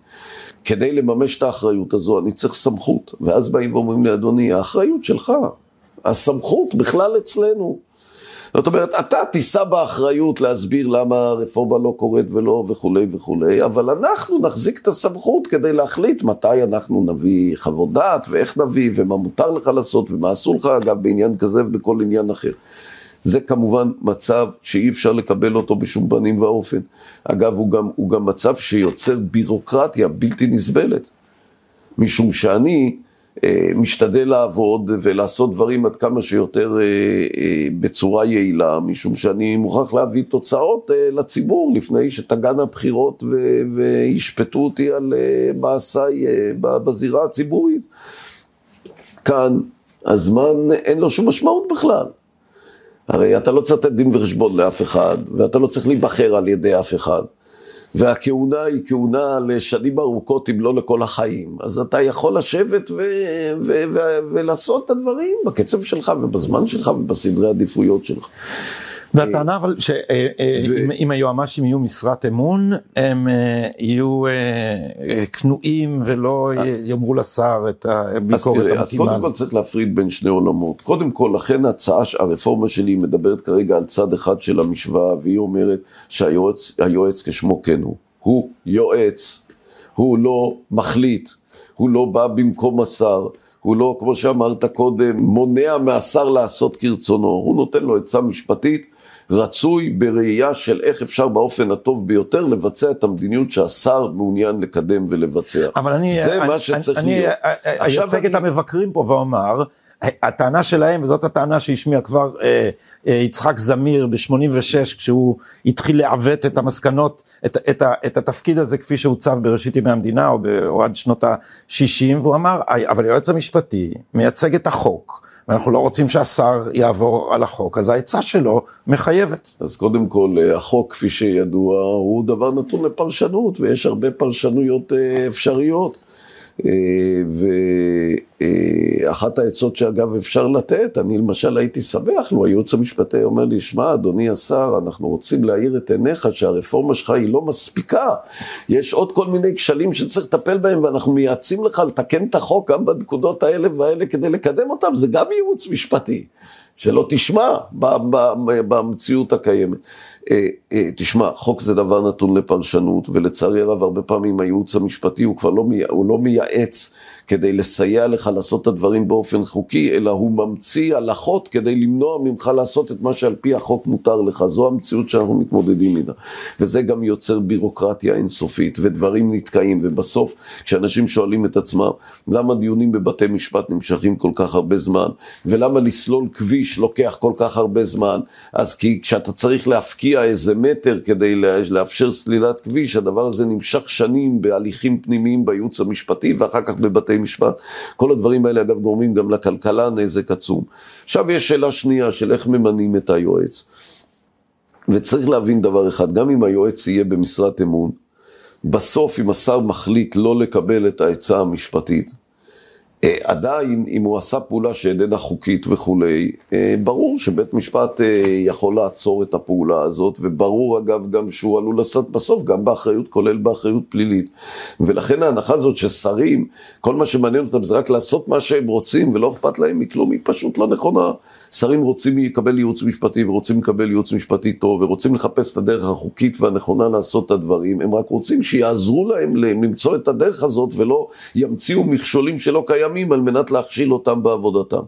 כדי לממש את האחריות הזו, אני צריך סמכות. ואז באים ואומרים לי, אדוני, האחריות שלך, הסמכות בכלל אצלנו. זאת אומרת, אתה תישא באחריות להסביר למה הרפורמה לא קורית ולא וכולי וכולי, אבל אנחנו נחזיק את הסמכות כדי להחליט מתי אנחנו נביא חוות דעת ואיך נביא ומה מותר לך לעשות ומה אסור לך, אגב, בעניין כזה ובכל עניין אחר. זה כמובן מצב שאי אפשר לקבל אותו בשום פנים ואופן. אגב, הוא גם, הוא גם מצב שיוצר בירוקרטיה בלתי נסבלת. משום שאני, משתדל לעבוד ולעשות דברים עד כמה שיותר אה, אה, בצורה יעילה, משום שאני מוכרח להביא תוצאות לציבור לפני שתגענה בחירות וישפטו אותי על מעשיי בזירה הציבורית. כאן הזמן אין לו שום משמעות בכלל. הרי אתה לא צריך לתת דין וחשבון לאף אחד, ואתה לא צריך להיבחר על ידי אף אחד. והכהונה היא כהונה לשנים ארוכות אם לא לכל החיים, אז אתה יכול לשבת ו- ו- ו- ולעשות את הדברים בקצב שלך ובזמן שלך ובסדרי עדיפויות שלך. והטענה אבל שאם אה, אה, היועמ"שים יהיו משרת אמון הם אה, יהיו כנועים ולא יאמרו לשר את הביקורת המתאימה. אז קודם כל צריך להפריד בין שני עולמות. קודם כל לכן ההצעה, הרפורמה שלי מדברת כרגע על צד אחד של המשוואה והיא אומרת שהיועץ כשמו כן הוא. הוא יועץ, הוא לא מחליט, הוא לא בא במקום השר, הוא לא, כמו שאמרת קודם, מונע מהשר לעשות כרצונו, הוא נותן לו עצה משפטית, רצוי בראייה של איך אפשר באופן הטוב ביותר לבצע את המדיניות שהשר מעוניין לקדם ולבצע. אבל אני, זה אני, מה שצריך אני, להיות. אני אייצג את אני- המבקרים פה ואומר, הטענה שלהם, וזאת הטענה שהשמיע כבר אה, אה, יצחק זמיר ב-86, כשהוא התחיל לעוות את המסקנות, את, את, ה- את התפקיד הזה כפי שהוצב בראשית ימי המדינה, או, ב, או עד שנות ה-60, והוא אמר, "אי, אבל היועץ המשפטי מייצג את החוק, ואנחנו לא רוצים שהשר יעבור על החוק, אז העצה שלו מחייבת. אז קודם כל, אה, החוק, כפי שידוע, הוא דבר נתון לפרשנות, ויש הרבה פרשנויות אה, אפשריות. אה, ואחת העצות שאגב אפשר לתת, אני למשל הייתי שמח לו הייעוץ המשפטי אומר לי, שמע, אדוני השר, אנחנו רוצים להאיר את עיניך שהרפורמה שלך היא לא מספיקה. יש עוד כל מיני כשלים שצריך לטפל בהם, ואנחנו מייעצים לך לתקן את החוק גם בנקודות האלה והאלה כדי לקדם אותם, זה גם ייעוץ משפטי. שלא תשמע במציאות הקיימת. אה, אה, תשמע, חוק זה דבר נתון לפרשנות, ולצערי הרב הרבה פעמים הייעוץ המשפטי הוא כבר לא, הוא לא מייעץ כדי לסייע לך לעשות את הדברים באופן חוקי, אלא הוא ממציא הלכות כדי למנוע ממך לעשות את מה שעל פי החוק מותר לך. זו המציאות שאנחנו מתמודדים איתה. וזה גם יוצר בירוקרטיה אינסופית, ודברים נתקעים, ובסוף כשאנשים שואלים את עצמם, למה דיונים בבתי משפט נמשכים כל כך הרבה זמן, ולמה לסלול כביש לוקח כל כך הרבה זמן, אז כי כשאתה צריך להפקיע איזה מטר כדי לאפשר סלילת כביש, הדבר הזה נמשך שנים בהליכים פנימיים בייעוץ המשפטי, ואחר כך בבתי משפט. כל הדברים האלה אגב גורמים גם לכלכלה נזק עצום. עכשיו יש שאלה שנייה של איך ממנים את היועץ. וצריך להבין דבר אחד, גם אם היועץ יהיה במשרת אמון, בסוף אם השר מחליט לא לקבל את העצה המשפטית, עדיין אם הוא עשה פעולה שאיננה חוקית וכולי, אה, ברור שבית משפט אה, יכול לעצור את הפעולה הזאת, וברור אגב גם שהוא עלול לעשות בסוף גם באחריות, כולל באחריות פלילית. ולכן ההנחה הזאת ששרים, כל מה שמעניין אותם זה רק לעשות מה שהם רוצים ולא אכפת להם מכלום, היא פשוט לא נכונה. שרים רוצים לקבל ייעוץ משפטי ורוצים לקבל ייעוץ משפטי טוב ורוצים לחפש את הדרך החוקית והנכונה לעשות את הדברים, הם רק רוצים שיעזרו להם למצוא את הדרך הזאת ולא ימציאו מכשולים שלא קיימים על מנת להכשיל אותם בעבודתם.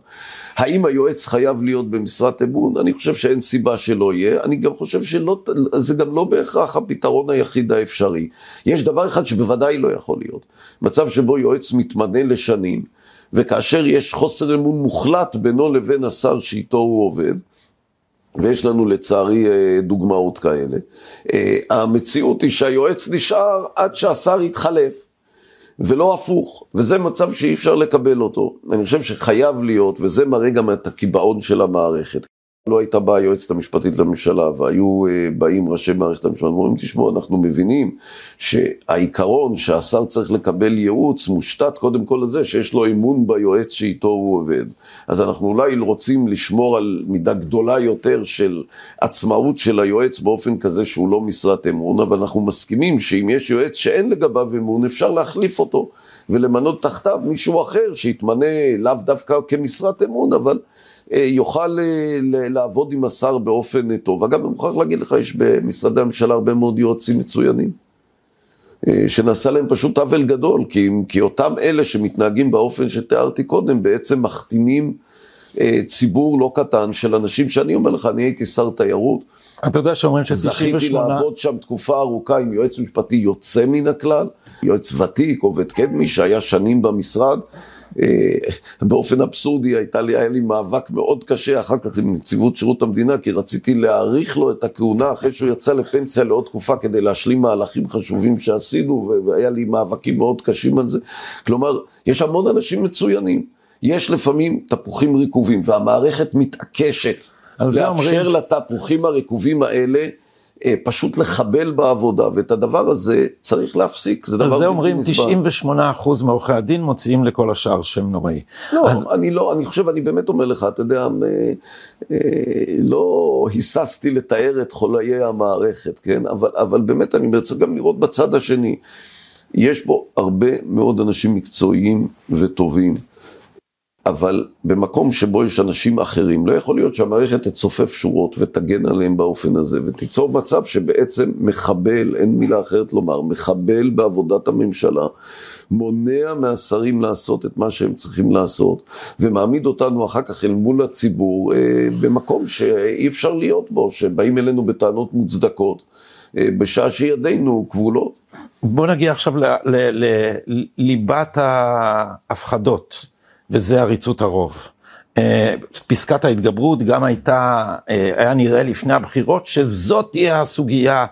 האם היועץ חייב להיות במשרת אמון? אני חושב שאין סיבה שלא יהיה, אני גם חושב שזה גם לא בהכרח הפתרון היחיד האפשרי. יש דבר אחד שבוודאי לא יכול להיות, מצב שבו יועץ מתמנה לשנים, וכאשר יש חוסר אמון מוחלט בינו לבין השר שאיתו הוא עובד, ויש לנו לצערי אה, דוגמאות כאלה, אה, המציאות היא שהיועץ נשאר עד שהשר יתחלף. ולא הפוך, וזה מצב שאי אפשר לקבל אותו. אני חושב שחייב להיות, וזה מראה גם את הקיבעון של המערכת. לא הייתה באה היועצת המשפטית לממשלה, והיו uh, באים ראשי מערכת המשפט, ואומרים, תשמעו, אנחנו מבינים שהעיקרון שהשר צריך לקבל ייעוץ מושתת קודם כל לזה שיש לו אמון ביועץ שאיתו הוא עובד. אז אנחנו אולי רוצים לשמור על מידה גדולה יותר של עצמאות של היועץ באופן כזה שהוא לא משרת אמון, אבל אנחנו מסכימים שאם יש יועץ שאין לגביו אמון, אפשר להחליף אותו ולמנות תחתיו מישהו אחר שיתמנה לאו דווקא כמשרת אמון, אבל... יוכל לעבוד עם השר באופן טוב. אגב, אני מוכרח להגיד לך, יש במשרדי הממשלה הרבה מאוד יועצים מצוינים, שנעשה להם פשוט עוול גדול, כי, כי אותם אלה שמתנהגים באופן שתיארתי קודם, בעצם מחתימים ציבור לא קטן של אנשים שאני אומר לך, אני הייתי שר תיירות. אתה יודע שאומרים ש-98... זכיתי לעבוד שם תקופה ארוכה עם יועץ משפטי יוצא מן הכלל, יועץ ותיק, עובד קדמי, שהיה שנים במשרד. באופן אבסורדי הייתה לי, היה לי מאבק מאוד קשה אחר כך עם נציבות שירות המדינה, כי רציתי להאריך לו את הכהונה אחרי שהוא יצא לפנסיה לעוד תקופה כדי להשלים מהלכים חשובים שעשינו, והיה לי מאבקים מאוד קשים על זה. כלומר, יש המון אנשים מצוינים, יש לפעמים תפוחים רקובים, והמערכת מתעקשת לאפשר אומרים... לתפוחים הרקובים האלה פשוט לחבל בעבודה, ואת הדבר הזה צריך להפסיק, זה דבר בלתי נסבל. על זה אומרים 98% מעורכי הדין מוציאים לכל השאר שם נוראי. לא, אז... אני לא, אני חושב, אני באמת אומר לך, אתה יודע, לא היססתי לתאר את חוליי המערכת, כן? אבל, אבל באמת אני צריך גם לראות בצד השני, יש בו הרבה מאוד אנשים מקצועיים וטובים. אבל במקום שבו יש אנשים אחרים, לא יכול להיות שהמערכת תצופף שורות ותגן עליהם באופן הזה, ותיצור מצב שבעצם מחבל, אין מילה אחרת לומר, מחבל בעבודת הממשלה, מונע מהשרים לעשות את מה שהם צריכים לעשות, ומעמיד אותנו אחר כך אל מול הציבור אה, במקום שאי אפשר להיות בו, שבאים אלינו בטענות מוצדקות, אה, בשעה שידינו כבולות. בוא נגיע עכשיו לליבת ההפחדות. וזה עריצות הרוב. אה, פסקת ההתגברות גם הייתה, אה, היה נראה לפני הבחירות שזאת תהיה הסוגיה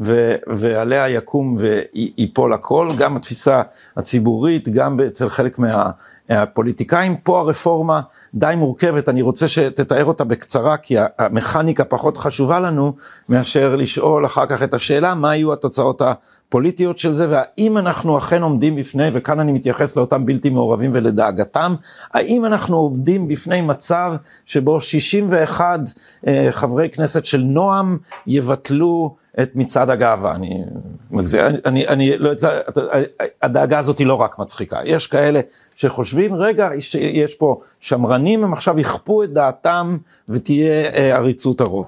ו, ועליה יקום ויפול הכל, גם התפיסה הציבורית, גם אצל חלק מה... הפוליטיקאים, פה הרפורמה די מורכבת, אני רוצה שתתאר אותה בקצרה, כי המכניקה פחות חשובה לנו, מאשר לשאול אחר כך את השאלה, מה יהיו התוצאות הפוליטיות של זה, והאם אנחנו אכן עומדים בפני, וכאן אני מתייחס לאותם בלתי מעורבים ולדאגתם, האם אנחנו עומדים בפני מצב שבו 61 אה, חברי כנסת של נועם יבטלו את מצעד הגאווה, אני מגזיר, אני, אני לא, הדאגה הזאת היא לא רק מצחיקה, יש כאלה שחושבים, רגע, יש, פה שמרנים, הם עכשיו יכפו את דעתם ותהיה אה, עריצות הרוב.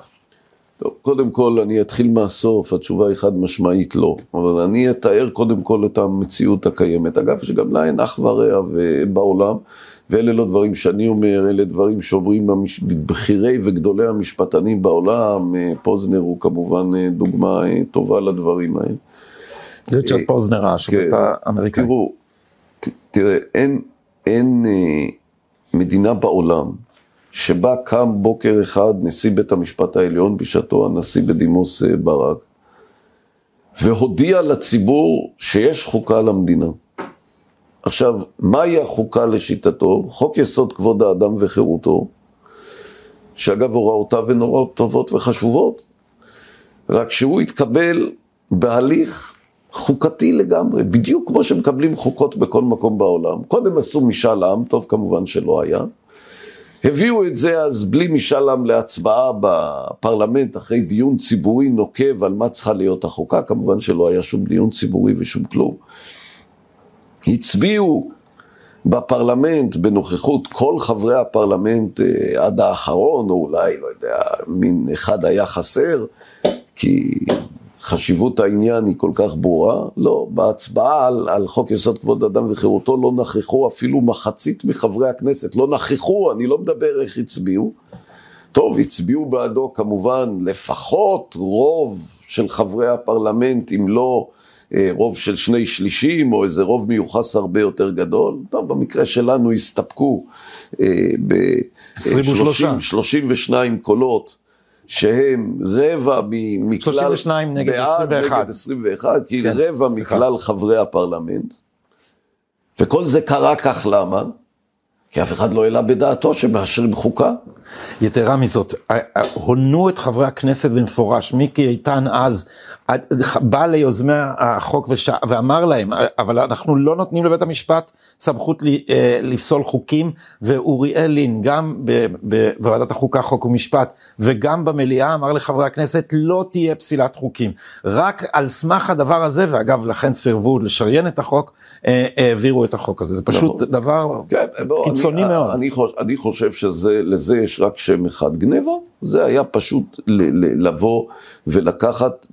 טוב, קודם כל אני אתחיל מהסוף, התשובה היא חד משמעית לא, אבל אני אתאר קודם כל את המציאות הקיימת, אגב שגם לה אין אח ורע בעולם, ואלה לא דברים שאני אומר, אלה דברים שאומרים בכירי וגדולי המשפטנים בעולם, אה, פוזנר הוא כמובן אה, דוגמה אה, טובה לדברים האלה. ריצ'רד פוזנר, השופט כן. האמריקאי. תראו, תראה, אין, אין מדינה בעולם שבה קם בוקר אחד נשיא בית המשפט העליון, בשעתו הנשיא בדימוס ברק, והודיע לציבור שיש חוקה למדינה. עכשיו, מהי החוקה לשיטתו? חוק יסוד כבוד האדם וחירותו, שאגב הוראותיו הן הוראות טובות וחשובות, רק שהוא התקבל בהליך חוקתי לגמרי, בדיוק כמו שמקבלים חוקות בכל מקום בעולם. קודם עשו משאל עם, טוב כמובן שלא היה. הביאו את זה אז בלי משאל עם להצבעה בפרלמנט אחרי דיון ציבורי נוקב על מה צריכה להיות החוקה, כמובן שלא היה שום דיון ציבורי ושום כלום. הצביעו בפרלמנט בנוכחות כל חברי הפרלמנט אה, עד האחרון, או אולי, לא יודע, מין אחד היה חסר, כי חשיבות העניין היא כל כך ברורה. לא, בהצבעה על, על חוק יסוד כבוד אדם וחירותו לא נכחו אפילו מחצית מחברי הכנסת, לא נכחו, אני לא מדבר איך הצביעו. טוב, הצביעו בעדו כמובן לפחות רוב של חברי הפרלמנט, אם לא אה, רוב של שני שלישים או איזה רוב מיוחס הרבה יותר גדול. טוב, במקרה שלנו הסתפקו ב-32 קולות. שהם רבע מכלל, 32 נגד 21, נגד 21, כי כן, רבע סליחה. מכלל חברי הפרלמנט, וכל זה קרה כך למה? כי אף אחד לא העלה בדעתו שמאשרים חוקה. יתרה מזאת, הונו את חברי הכנסת במפורש, מיקי איתן אז בא ליוזמי החוק וש... ואמר להם, אבל אנחנו לא נותנים לבית המשפט סמכות לי, אה, לפסול חוקים, ואוריאל לין, גם בוועדת החוקה, חוק ומשפט, וגם במליאה, אמר לחברי הכנסת, לא תהיה פסילת חוקים. רק על סמך הדבר הזה, ואגב, לכן סירבו לשריין את החוק, אה, העבירו את החוק הזה. זה פשוט נכון. דבר כן, קיצוני אני, מאוד. אני, חושב, חושב שלזה יש רק שם אחד, גניבה. זה היה פשוט לבוא ולקחת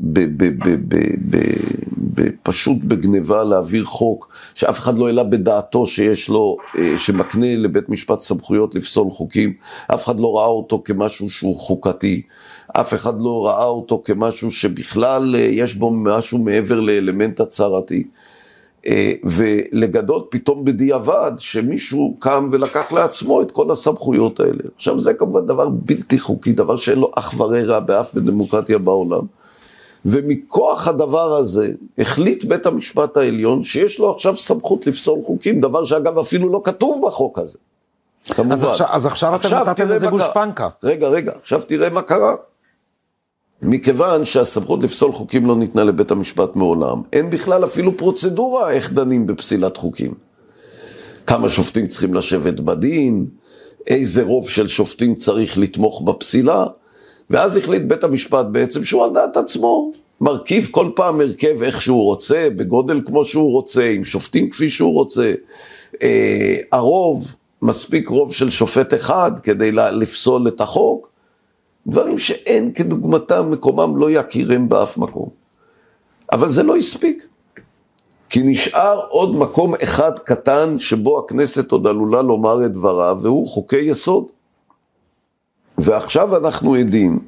פשוט בגניבה להעביר חוק שאף אחד לא העלה בדעתו שיש לו, אה, שמקנה לבית משפט סמכויות לפסול חוקים, אף אחד לא ראה אותו כמשהו שהוא חוקתי, אף אחד לא ראה אותו כמשהו שבכלל אה, יש בו משהו מעבר לאלמנט הצהרתי. אה, ולגדות פתאום בדיעבד שמישהו קם ולקח לעצמו את כל הסמכויות האלה. עכשיו זה כמובן דבר בלתי חוקי, דבר שאין לו אח ורע באף דמוקרטיה בעולם. ומכוח הדבר הזה החליט בית המשפט העליון שיש לו עכשיו סמכות לפסול חוקים, דבר שאגב אפילו לא כתוב בחוק הזה. כמובן. אז עכשיו, אז עכשיו אתם נתתם לזה גושפנקה. רגע, רגע, עכשיו תראה מה קרה. מכיוון שהסמכות לפסול חוקים לא ניתנה לבית המשפט מעולם, אין בכלל אפילו פרוצדורה איך דנים בפסילת חוקים. כמה שופטים צריכים לשבת בדין, איזה רוב של שופטים צריך לתמוך בפסילה, ואז החליט בית המשפט בעצם שהוא על דעת עצמו, מרכיב כל פעם הרכב איך שהוא רוצה, בגודל כמו שהוא רוצה, עם שופטים כפי שהוא רוצה. אה, הרוב מספיק רוב של שופט אחד כדי לפסול את החוק, דברים שאין כדוגמתם, מקומם לא יכירם באף מקום. אבל זה לא הספיק. כי נשאר עוד מקום אחד קטן שבו הכנסת עוד עלולה לומר את דברה, והוא חוקי יסוד. ועכשיו אנחנו עדים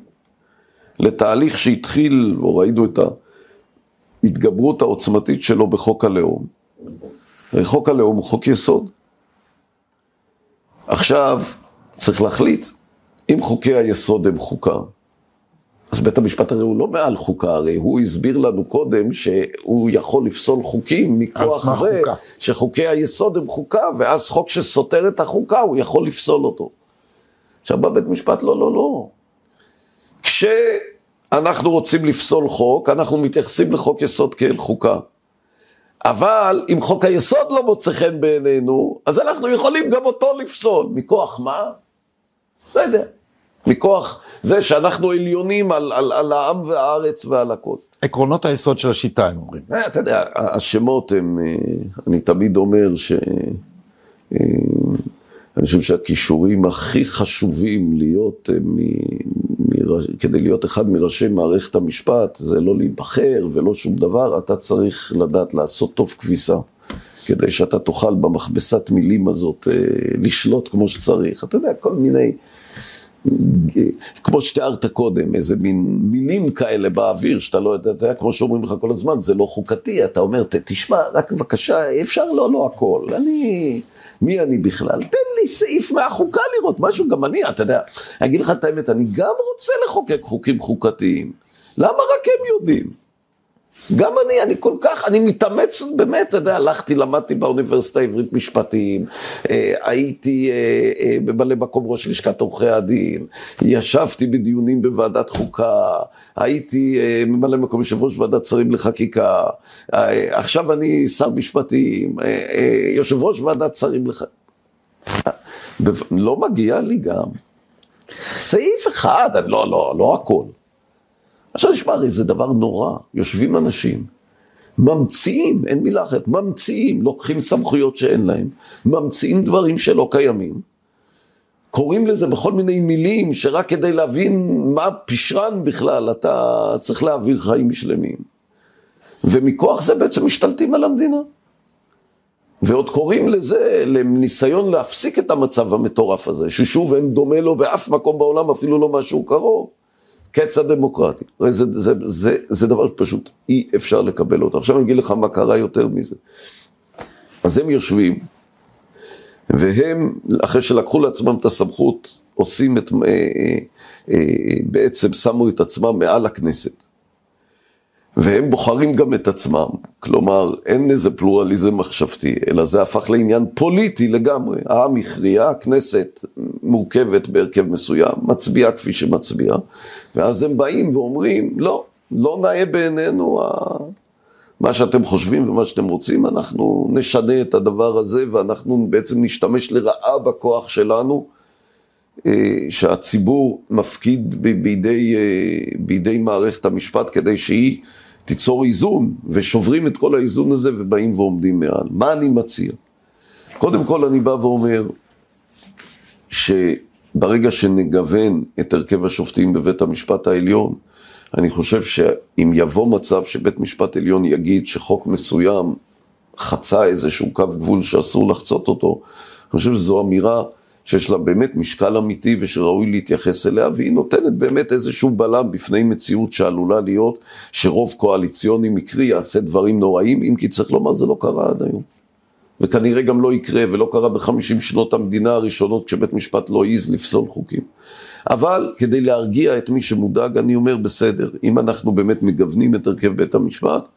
לתהליך שהתחיל, או ראינו את ההתגברות העוצמתית שלו בחוק הלאום. חוק הלאום הוא חוק יסוד. עכשיו צריך להחליט, אם חוקי היסוד הם חוקה, אז בית המשפט הרי הוא לא מעל חוקה, הרי הוא הסביר לנו קודם שהוא יכול לפסול חוקים מכוח זה חוקה. שחוקי היסוד הם חוקה, ואז חוק שסותר את החוקה, הוא יכול לפסול אותו. עכשיו בא בית משפט, לא, לא, לא. כשאנחנו רוצים לפסול חוק, אנחנו מתייחסים לחוק יסוד כאל חוקה. אבל אם חוק היסוד לא מוצא חן בעינינו, אז אנחנו יכולים גם אותו לפסול. מכוח מה? לא יודע. מכוח זה שאנחנו עליונים על, על, על העם והארץ ועל הכל. עקרונות היסוד של השיטה, הם אומרים. אה, אתה יודע, השמות הם, אה, אני תמיד אומר ש... אה, אני חושב שהכישורים הכי חשובים להיות, מ, מ, כדי להיות אחד מראשי מערכת המשפט, זה לא להיבחר ולא שום דבר, אתה צריך לדעת לעשות טוב כביסה, כדי שאתה תוכל במכבסת מילים הזאת לשלוט כמו שצריך. אתה יודע, כל מיני... כמו שתיארת קודם, איזה מין מילים כאלה באוויר שאתה לא יודע, אתה יודע, כמו שאומרים לך כל הזמן, זה לא חוקתי, אתה אומר, תשמע, רק בבקשה, אפשר לא, לא הכל, אני, מי אני בכלל? תן לי סעיף מהחוקה לראות, משהו, גם אני, אתה יודע, אגיד לך את האמת, אני גם רוצה לחוקק חוקים חוקתיים, למה רק הם יודעים? גם אני, אני כל כך, אני מתאמץ, באמת, אתה יודע, הלכתי, למדתי באוניברסיטה העברית משפטים, אה, הייתי אה, אה, ממלא מקום ראש לשכת עורכי הדין, ישבתי בדיונים בוועדת חוקה, הייתי ממלא מקום יושב ראש ועדת שרים לחקיקה, עכשיו אני שר משפטים, יושב ראש ועדת שרים לחקיקה. לא מגיע לי גם. סעיף אחד, לא, לא, לא הכל. עכשיו נשמע הרי זה דבר נורא, יושבים אנשים, ממציאים, אין מילה אחרת, ממציאים, לוקחים סמכויות שאין להם, ממציאים דברים שלא קיימים, קוראים לזה בכל מיני מילים שרק כדי להבין מה פשרן בכלל, אתה צריך להעביר חיים שלמים. ומכוח זה בעצם משתלטים על המדינה. ועוד קוראים לזה, לניסיון להפסיק את המצב המטורף הזה, ששוב אין דומה לו באף מקום בעולם, אפילו לא משהו קרוב. קץ הדמוקרטיה. הרי זה, זה, זה, זה דבר פשוט אי אפשר לקבל אותו. עכשיו אני אגיד לך מה קרה יותר מזה. אז הם יושבים, והם, אחרי שלקחו לעצמם את הסמכות, עושים את, אה, אה, אה, בעצם שמו את עצמם מעל הכנסת. והם בוחרים גם את עצמם, כלומר אין איזה פלורליזם מחשבתי, אלא זה הפך לעניין פוליטי לגמרי. העם הכריע, הכנסת מורכבת בהרכב מסוים, מצביעה כפי שמצביעה, ואז הם באים ואומרים, לא, לא נאה בעינינו מה שאתם חושבים ומה שאתם רוצים, אנחנו נשנה את הדבר הזה ואנחנו בעצם נשתמש לרעה בכוח שלנו. אה, שהציבור מפקיד בידי, אה, בידי מערכת המשפט כדי שהיא תיצור איזון, ושוברים את כל האיזון הזה ובאים ועומדים מעל. מה אני מציע? קודם כל אני בא ואומר שברגע שנגוון את הרכב השופטים בבית המשפט העליון, אני חושב שאם יבוא מצב שבית משפט עליון יגיד שחוק מסוים חצה איזשהו קו גבול שאסור לחצות אותו, אני חושב שזו אמירה שיש לה באמת משקל אמיתי ושראוי להתייחס אליה, והיא נותנת באמת איזשהו בלם בפני מציאות שעלולה להיות שרוב קואליציוני מקרי יעשה דברים נוראים, אם כי צריך לומר זה לא קרה עד היום. וכנראה גם לא יקרה, ולא קרה בחמישים שנות המדינה הראשונות כשבית משפט לא העז לפסול חוקים. אבל כדי להרגיע את מי שמודאג, אני אומר בסדר, אם אנחנו באמת מגוונים את הרכב בית המשפט,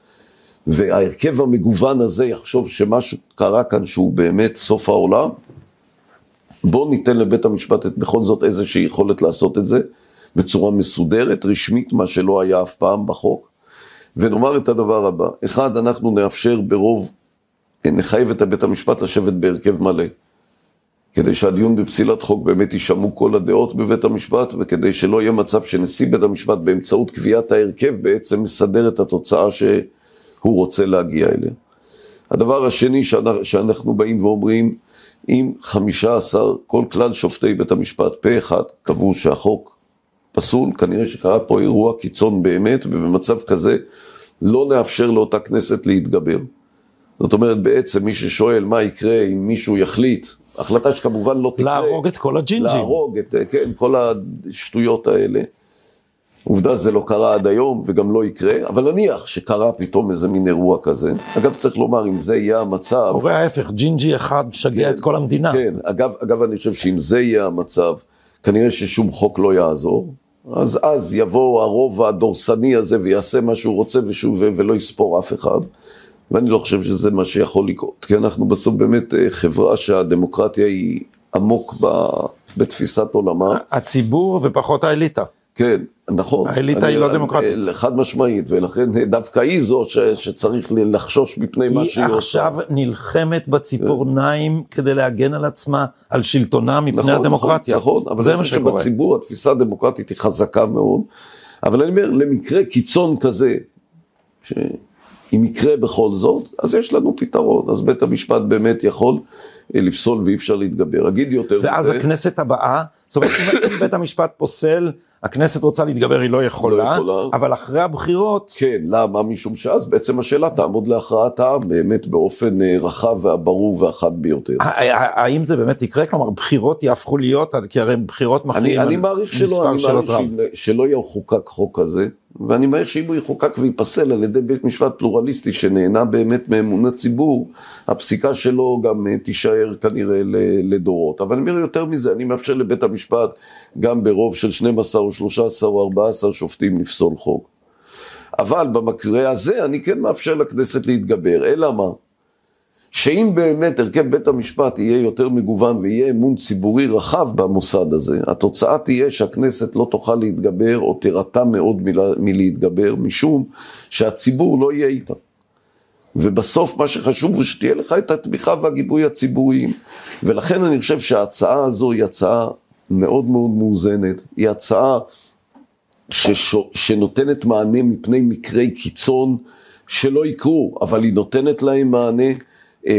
וההרכב המגוון הזה יחשוב שמשהו קרה כאן שהוא באמת סוף העולם, בואו ניתן לבית המשפט את, בכל זאת איזושהי יכולת לעשות את זה בצורה מסודרת, רשמית, מה שלא היה אף פעם בחוק, ונאמר את הדבר הבא, אחד, אנחנו נאפשר ברוב, נחייב את בית המשפט לשבת בהרכב מלא, כדי שהדיון בפסילת חוק באמת יישמעו כל הדעות בבית המשפט, וכדי שלא יהיה מצב שנשיא בית המשפט באמצעות קביעת ההרכב בעצם מסדר את התוצאה שהוא רוצה להגיע אליה. הדבר השני שאנחנו באים ואומרים, אם 15, כל כלל שופטי בית המשפט פה אחד קבעו שהחוק פסול, כנראה שקרה פה אירוע קיצון באמת, ובמצב כזה לא נאפשר לאותה כנסת להתגבר. זאת אומרת, בעצם מי ששואל מה יקרה אם מישהו יחליט, החלטה שכמובן לא תקרה. להרוג את כל הג'ינג'ים. להרוג את, כן, כל השטויות האלה. עובדה זה לא קרה עד היום וגם לא יקרה, אבל נניח שקרה פתאום איזה מין אירוע כזה. אגב, צריך לומר, אם זה יהיה המצב... קורה ההפך, ג'ינג'י אחד משגע כן, את כל המדינה. כן, אגב, אגב, אני חושב שאם זה יהיה המצב, כנראה ששום חוק לא יעזור. אז אז יבוא הרוב הדורסני הזה ויעשה מה שהוא רוצה ושוב, ולא יספור אף אחד. ואני לא חושב שזה מה שיכול לקרות, כי אנחנו בסוף באמת אה, חברה שהדמוקרטיה היא עמוק ב, בתפיסת עולמה. הציבור ופחות האליטה. כן, נכון. האליטה היא לא דמוקרטית. חד משמעית, ולכן דווקא היא זו ש, שצריך לחשוש מפני מה שהיא עושה. היא עכשיו נלחמת בציפורניים כדי להגן על עצמה, על שלטונה מפני נכון, הדמוקרטיה. נכון, נכון, אבל זה מה שקורה. שבציבור התפיסה הדמוקרטית היא חזקה מאוד. אבל אני אומר, למקרה קיצון כזה, שאם יקרה בכל זאת, אז יש לנו פתרון. אז בית המשפט באמת יכול אה, לפסול ואי אפשר להתגבר. אגיד יותר מזה. ואז הכנסת הבאה, זאת אומרת, אם בית המשפט פוסל, הכנסת רוצה להתגבר, היא לא יכולה, לא יכולה. אבל אחרי הבחירות, כן, למה? משום שאז בעצם השאלה תעמוד להכרעת העם באמת באופן אה, רחב והברור והחד ביותר. האם זה באמת יקרה? כלומר, בחירות יהפכו להיות, כי הרי בחירות אני, מכריעים אני על מעריך שלא, אני מעריך שלא יחוקק חוק כזה, ואני מעריך שאם הוא יחוקק וייפסל על ידי בית משפט פלורליסטי שנהנה באמת מאמון הציבור, הפסיקה שלו גם אה, תישאר כנראה לדורות. אבל אני אומר יותר מזה, אני מאפשר לבית המשפט גם ברוב של 12 או 13 או 14 שופטים לפסול חוק. אבל במקרה הזה אני כן מאפשר לכנסת להתגבר, אלא מה? שאם באמת הרכב בית המשפט יהיה יותר מגוון ויהיה אמון ציבורי רחב במוסד הזה, התוצאה תהיה שהכנסת לא תוכל להתגבר או תירתע מאוד מלה- מלהתגבר, משום שהציבור לא יהיה איתה. ובסוף מה שחשוב הוא שתהיה לך את התמיכה והגיבוי הציבוריים. ולכן אני חושב שההצעה הזו היא הצעה מאוד מאוד מאוזנת, היא הצעה ששו, שנותנת מענה מפני מקרי קיצון שלא יקרו, אבל היא נותנת להם מענה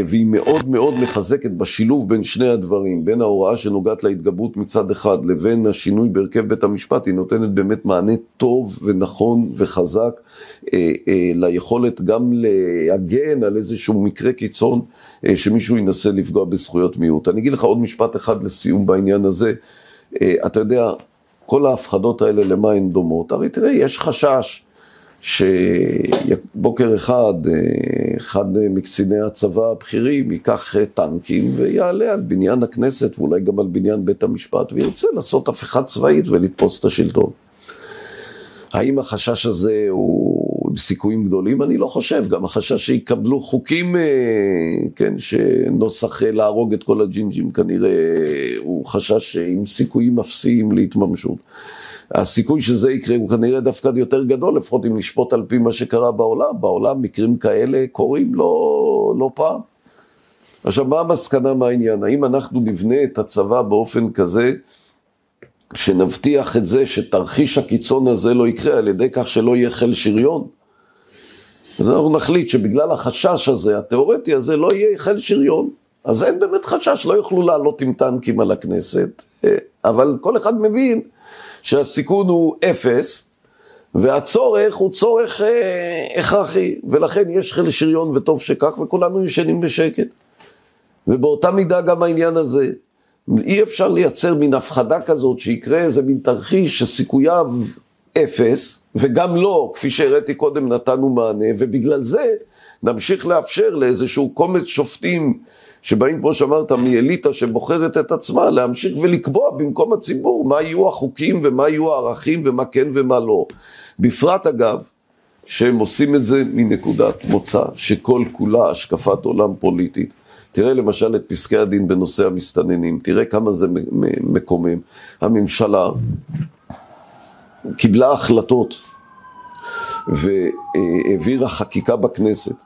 והיא מאוד מאוד מחזקת בשילוב בין שני הדברים, בין ההוראה שנוגעת להתגברות מצד אחד לבין השינוי בהרכב בית המשפט, היא נותנת באמת מענה טוב ונכון וחזק אה, אה, ליכולת גם להגן על איזשהו מקרה קיצון אה, שמישהו ינסה לפגוע בזכויות מיעוט. אני אגיד לך עוד משפט אחד לסיום בעניין הזה. אה, אתה יודע, כל ההפחדות האלה למה הן דומות? הרי תראה, יש חשש שבוקר אחד, אה, אחד מקציני הצבא הבכירים ייקח אה, טנקים ויעלה על בניין הכנסת ואולי גם על בניין בית המשפט וירצה לעשות הפיכה צבאית ולתפוס את השלטון. האם החשש הזה הוא עם סיכויים גדולים? אני לא חושב. גם החשש שיקבלו חוקים, אה, כן, שנוסח להרוג את כל הג'ינג'ים כנראה אה, הוא חשש עם סיכויים אפסיים להתממשות. הסיכוי שזה יקרה הוא כנראה דווקא יותר גדול, לפחות אם נשפוט על פי מה שקרה בעולם. בעולם מקרים כאלה קורים לא, לא פעם. עכשיו, מה המסקנה מהעניין? האם אנחנו נבנה את הצבא באופן כזה שנבטיח את זה שתרחיש הקיצון הזה לא יקרה על ידי כך שלא יהיה חיל שריון? אז אנחנו נחליט שבגלל החשש הזה, התיאורטי הזה, לא יהיה חיל שריון. אז אין באמת חשש, לא יוכלו לעלות עם טנקים על הכנסת. אבל כל אחד מבין שהסיכון הוא אפס, והצורך הוא צורך אה, הכרחי, ולכן יש חיל שריון וטוב שכך, וכולנו ישנים בשקט. ובאותה מידה גם העניין הזה. אי אפשר לייצר מין הפחדה כזאת שיקרה איזה מין תרחיש שסיכוייו אפס, וגם לא, כפי שהראיתי קודם, נתנו מענה, ובגלל זה נמשיך לאפשר לאיזשהו קומץ שופטים שבאים, כמו שאמרת, מאליטה שבוחרת את עצמה, להמשיך ולקבוע במקום הציבור מה יהיו החוקים ומה יהיו הערכים ומה כן ומה לא. בפרט אגב, שהם עושים את זה מנקודת מוצא, שכל כולה השקפת עולם פוליטית. תראה למשל את פסקי הדין בנושא המסתננים, תראה כמה זה מקומם. הממשלה קיבלה החלטות והעבירה חקיקה בכנסת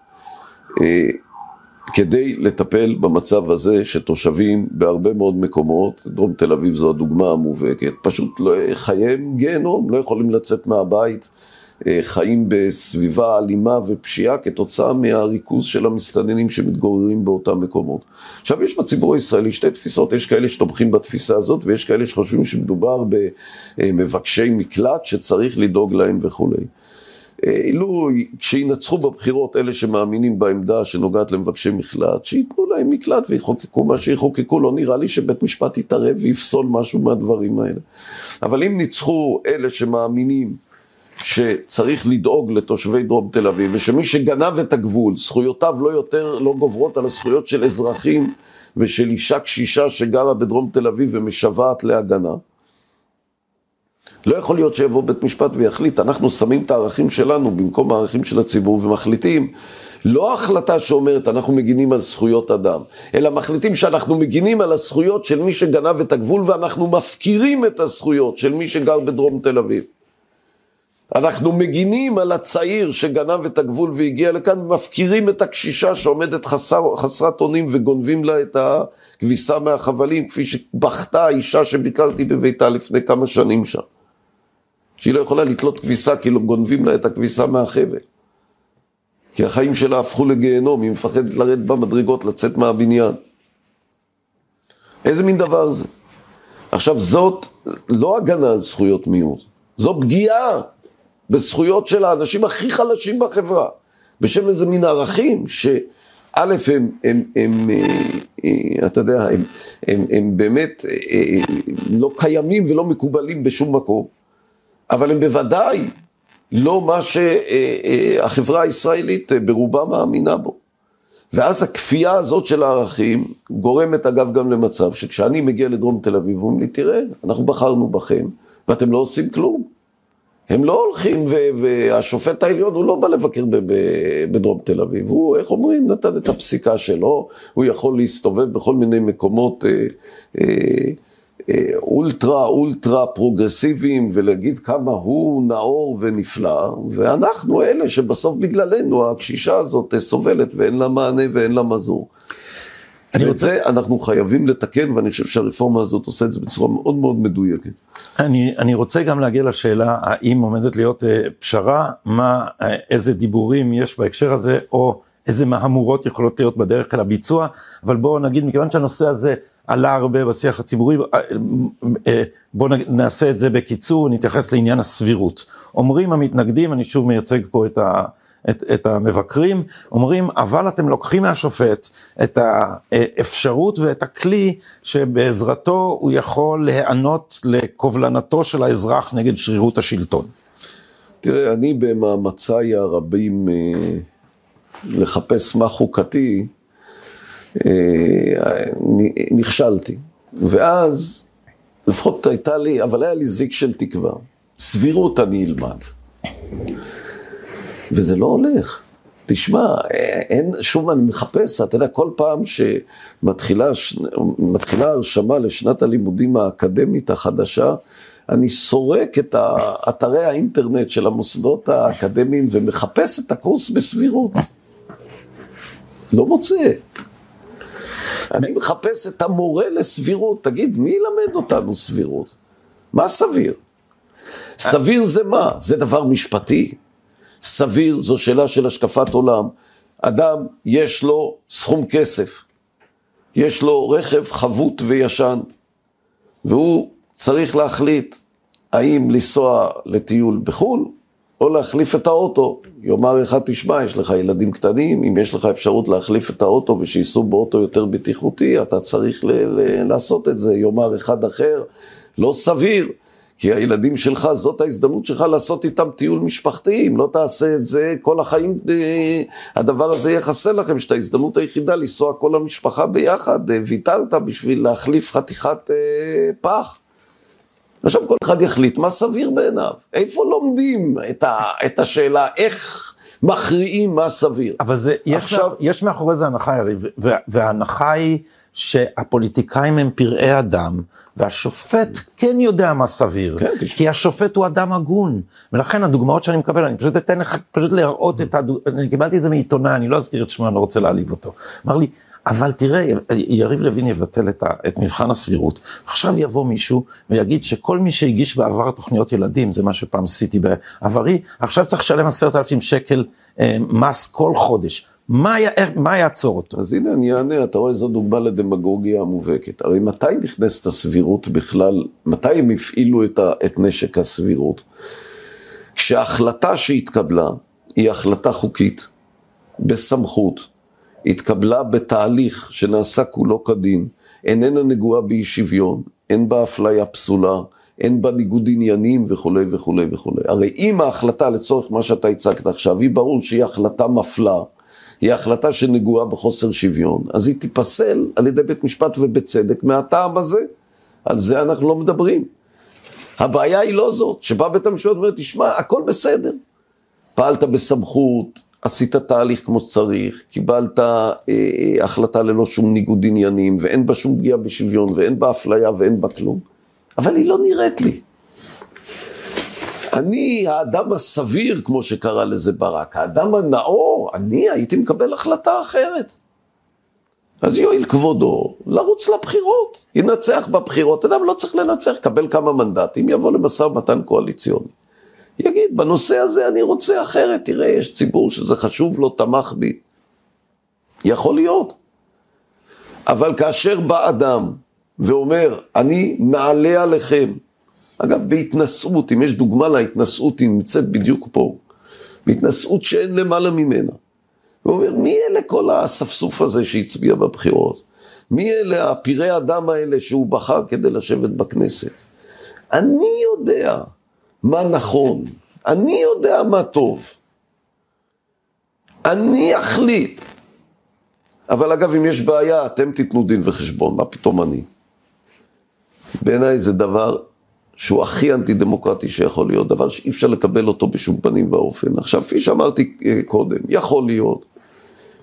כדי לטפל במצב הזה שתושבים בהרבה מאוד מקומות, דרום תל אביב זו הדוגמה המובהקת, פשוט לא, חייהם גיהנום, לא יכולים לצאת מהבית, אה, חיים בסביבה אלימה ופשיעה כתוצאה מהריכוז של המסתננים שמתגוררים באותם מקומות. עכשיו יש בציבור הישראלי שתי תפיסות, יש כאלה שתומכים בתפיסה הזאת ויש כאלה שחושבים שמדובר במבקשי מקלט שצריך לדאוג להם וכולי. אילו כשינצחו בבחירות אלה שמאמינים בעמדה שנוגעת למבקשי מקלט, שייתנו להם מקלט ויחוקקו מה שיחוקקו, לא נראה לי שבית משפט יתערב ויפסול משהו מהדברים האלה. אבל אם ניצחו אלה שמאמינים שצריך לדאוג לתושבי דרום תל אביב, ושמי שגנב את הגבול, זכויותיו לא יותר, לא גוברות על הזכויות של אזרחים ושל אישה קשישה שגרה בדרום תל אביב ומשוועת להגנה, לא יכול להיות שיבוא בית משפט ויחליט, אנחנו שמים את הערכים שלנו במקום הערכים של הציבור ומחליטים לא החלטה שאומרת אנחנו מגינים על זכויות אדם, אלא מחליטים שאנחנו מגינים על הזכויות של מי שגנב את הגבול ואנחנו מפקירים את הזכויות של מי שגר בדרום תל אביב. אנחנו מגינים על הצעיר שגנב את הגבול והגיע לכאן, ומפקירים את הקשישה שעומדת חסר, חסרת אונים וגונבים לה את הכביסה מהחבלים, כפי שבכתה האישה שביקרתי בביתה לפני כמה שנים שם. שהיא לא יכולה לתלות כביסה כי לא גונבים לה את הכביסה מהחבל. כי החיים שלה הפכו לגיהנום, היא מפחדת לרדת במדרגות, לצאת מהבניין. איזה מין דבר זה? עכשיו, זאת לא הגנה על זכויות מיעוט, זו פגיעה בזכויות של האנשים הכי חלשים בחברה, בשם איזה מין ערכים שא' הם, הם, הם, הם, אה, אה, אתה יודע, הם, הם, הם באמת אה, לא קיימים ולא מקובלים בשום מקום. אבל הם בוודאי לא מה שהחברה הישראלית ברובה מאמינה בו. ואז הכפייה הזאת של הערכים גורמת אגב גם למצב שכשאני מגיע לדרום תל אביב, אומרים לי, תראה, אנחנו בחרנו בכם ואתם לא עושים כלום. הם לא הולכים, והשופט העליון, הוא לא בא לבקר בדרום תל אביב, הוא, איך אומרים, נתן את הפסיקה שלו, הוא יכול להסתובב בכל מיני מקומות אה, אה, אולטרה אולטרה פרוגרסיביים ולהגיד כמה הוא נאור ונפלא, ואנחנו אלה שבסוף בגללנו הקשישה הזאת סובלת ואין לה מענה ואין לה מזור. ואת רוצה... זה אנחנו חייבים לתקן, ואני חושב שהרפורמה הזאת עושה את זה בצורה מאוד מאוד מדויקת. אני, אני רוצה גם להגיע לשאלה האם עומדת להיות אה, פשרה, מה, אה, איזה דיבורים יש בהקשר הזה, או איזה מהמורות יכולות להיות בדרך אל הביצוע, אבל בואו נגיד, מכיוון שהנושא הזה עלה הרבה בשיח הציבורי, אה, אה, בואו נעשה את זה בקיצור, נתייחס לעניין הסבירות. אומרים המתנגדים, אני שוב מייצג פה את, ה, את, את המבקרים, אומרים, אבל אתם לוקחים מהשופט את האפשרות ואת הכלי שבעזרתו הוא יכול להיענות לקובלנתו של האזרח נגד שרירות השלטון. תראה, אני במאמציי הרבים אה, לחפש מה חוקתי, נכשלתי. ואז, לפחות הייתה לי, אבל היה לי זיק של תקווה. סבירות אני אלמד. וזה לא הולך. תשמע, אין, שוב אני מחפש, אתה יודע, כל פעם שמתחילה הרשמה לשנת הלימודים האקדמית החדשה, אני סורק את אתרי האינטרנט של המוסדות האקדמיים ומחפש את הקורס בסבירות. לא מוצא. אני מחפש את המורה לסבירות. תגיד, מי ילמד אותנו סבירות? מה סביר? סביר זה מה? זה דבר משפטי? סביר זו שאלה של השקפת עולם. אדם, יש לו סכום כסף, יש לו רכב חבוט וישן, והוא צריך להחליט האם לנסוע לטיול בחו"ל או להחליף את האוטו. יאמר אחד, תשמע, יש לך ילדים קטנים, אם יש לך אפשרות להחליף את האוטו ושייסעו באוטו יותר בטיחותי, אתה צריך ל- ל- לעשות את זה. יאמר אחד אחר, לא סביר, כי הילדים שלך, זאת ההזדמנות שלך לעשות איתם טיול משפחתי. אם לא תעשה את זה, כל החיים, אה, הדבר הזה יחסה לכם, שאת ההזדמנות היחידה לנסוע כל המשפחה ביחד, אה, ויתרת בשביל להחליף חתיכת אה, פח. עכשיו כל אחד יחליט מה סביר בעיניו. איפה לומדים את, ה, את השאלה איך מכריעים מה סביר? אבל זה, יש, עכשיו... מאח, יש מאחורי זה הנחה יריב, וההנחה היא שהפוליטיקאים הם פראי אדם, והשופט כן יודע מה סביר, כן, כי השופט הוא אדם הגון, ולכן הדוגמאות שאני מקבל, אני פשוט אתן לך פשוט להראות את הדוגמאות, אני קיבלתי את זה מעיתונאי, אני לא אזכיר את שמו, אני לא רוצה להעליב אותו. אמר לי, אבל תראה, יריב לוין יבטל את, ה, את מבחן הסבירות. עכשיו יבוא מישהו ויגיד שכל מי שהגיש בעבר תוכניות ילדים, זה מה שפעם עשיתי בעברי, עכשיו צריך לשלם עשרת אלפים שקל אה, מס כל חודש. מה, מה יעצור אותו? אז הנה אני אענה, אתה רואה זו דוגמה לדמגוגיה המובהקת. הרי מתי נכנסת הסבירות בכלל, מתי הם הפעילו את, ה, את נשק הסבירות? כשההחלטה שהתקבלה היא החלטה חוקית, בסמכות, התקבלה בתהליך שנעשה כולו כדין, איננה נגועה באי שוויון, אין בה אפליה פסולה, אין בה ניגוד עניינים וכולי וכולי וכולי. הרי אם ההחלטה לצורך מה שאתה הצגת עכשיו, היא ברור שהיא החלטה מפלה, היא החלטה שנגועה בחוסר שוויון, אז היא תיפסל על ידי בית משפט ובצדק מהטעם הזה. על זה אנחנו לא מדברים. הבעיה היא לא זאת, שבא בית המשפט ואומר, תשמע, הכל בסדר. פעלת בסמכות, עשית תהליך כמו שצריך, קיבלת אה, אה, החלטה ללא שום ניגוד עניינים, ואין בה שום פגיעה בשוויון, ואין בה אפליה ואין בה כלום, אבל היא לא נראית לי. אני האדם הסביר, כמו שקרא לזה ברק, האדם הנאור, אני הייתי מקבל החלטה אחרת. אז יואיל כבודו לרוץ לבחירות, ינצח בבחירות, אדם לא צריך לנצח, קבל כמה מנדטים, יבוא למשא ומתן קואליציוני. יגיד, בנושא הזה אני רוצה אחרת, תראה, יש ציבור שזה חשוב לו, תמך בי. יכול להיות. אבל כאשר בא אדם ואומר, אני נעלה עליכם, אגב, בהתנשאות, אם יש דוגמה להתנשאות, היא נמצאת בדיוק פה. בהתנשאות שאין למעלה ממנה. הוא אומר, מי אלה כל האספסוף הזה שהצביע בבחירות? מי אלה הפירי הדם האלה שהוא בחר כדי לשבת בכנסת? אני יודע מה נכון, אני יודע מה טוב. אני אחליט. אבל אגב, אם יש בעיה, אתם תיתנו דין וחשבון, מה פתאום אני? בעיניי זה דבר שהוא הכי אנטי דמוקרטי שיכול להיות, דבר שאי אפשר לקבל אותו בשום פנים ואופן. עכשיו, כפי שאמרתי אה, קודם, יכול להיות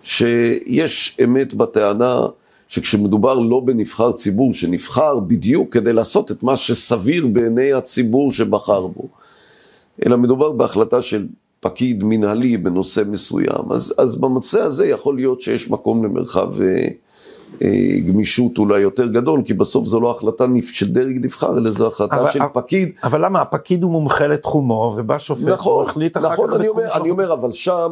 שיש אמת בטענה שכשמדובר לא בנבחר ציבור שנבחר בדיוק כדי לעשות את מה שסביר בעיני הציבור שבחר בו, אלא מדובר בהחלטה של פקיד מנהלי בנושא מסוים, אז, אז במצע הזה יכול להיות שיש מקום למרחב אה, גמישות אולי יותר גדול, כי בסוף זו לא החלטה של דרג נבחר, אלא זו החלטה אבל, של אבל, פקיד. אבל למה? הפקיד הוא מומחה לתחומו, ובא שופט נכון, והחליט אחר נכון, כך אני אומר, אני אומר, אבל שם,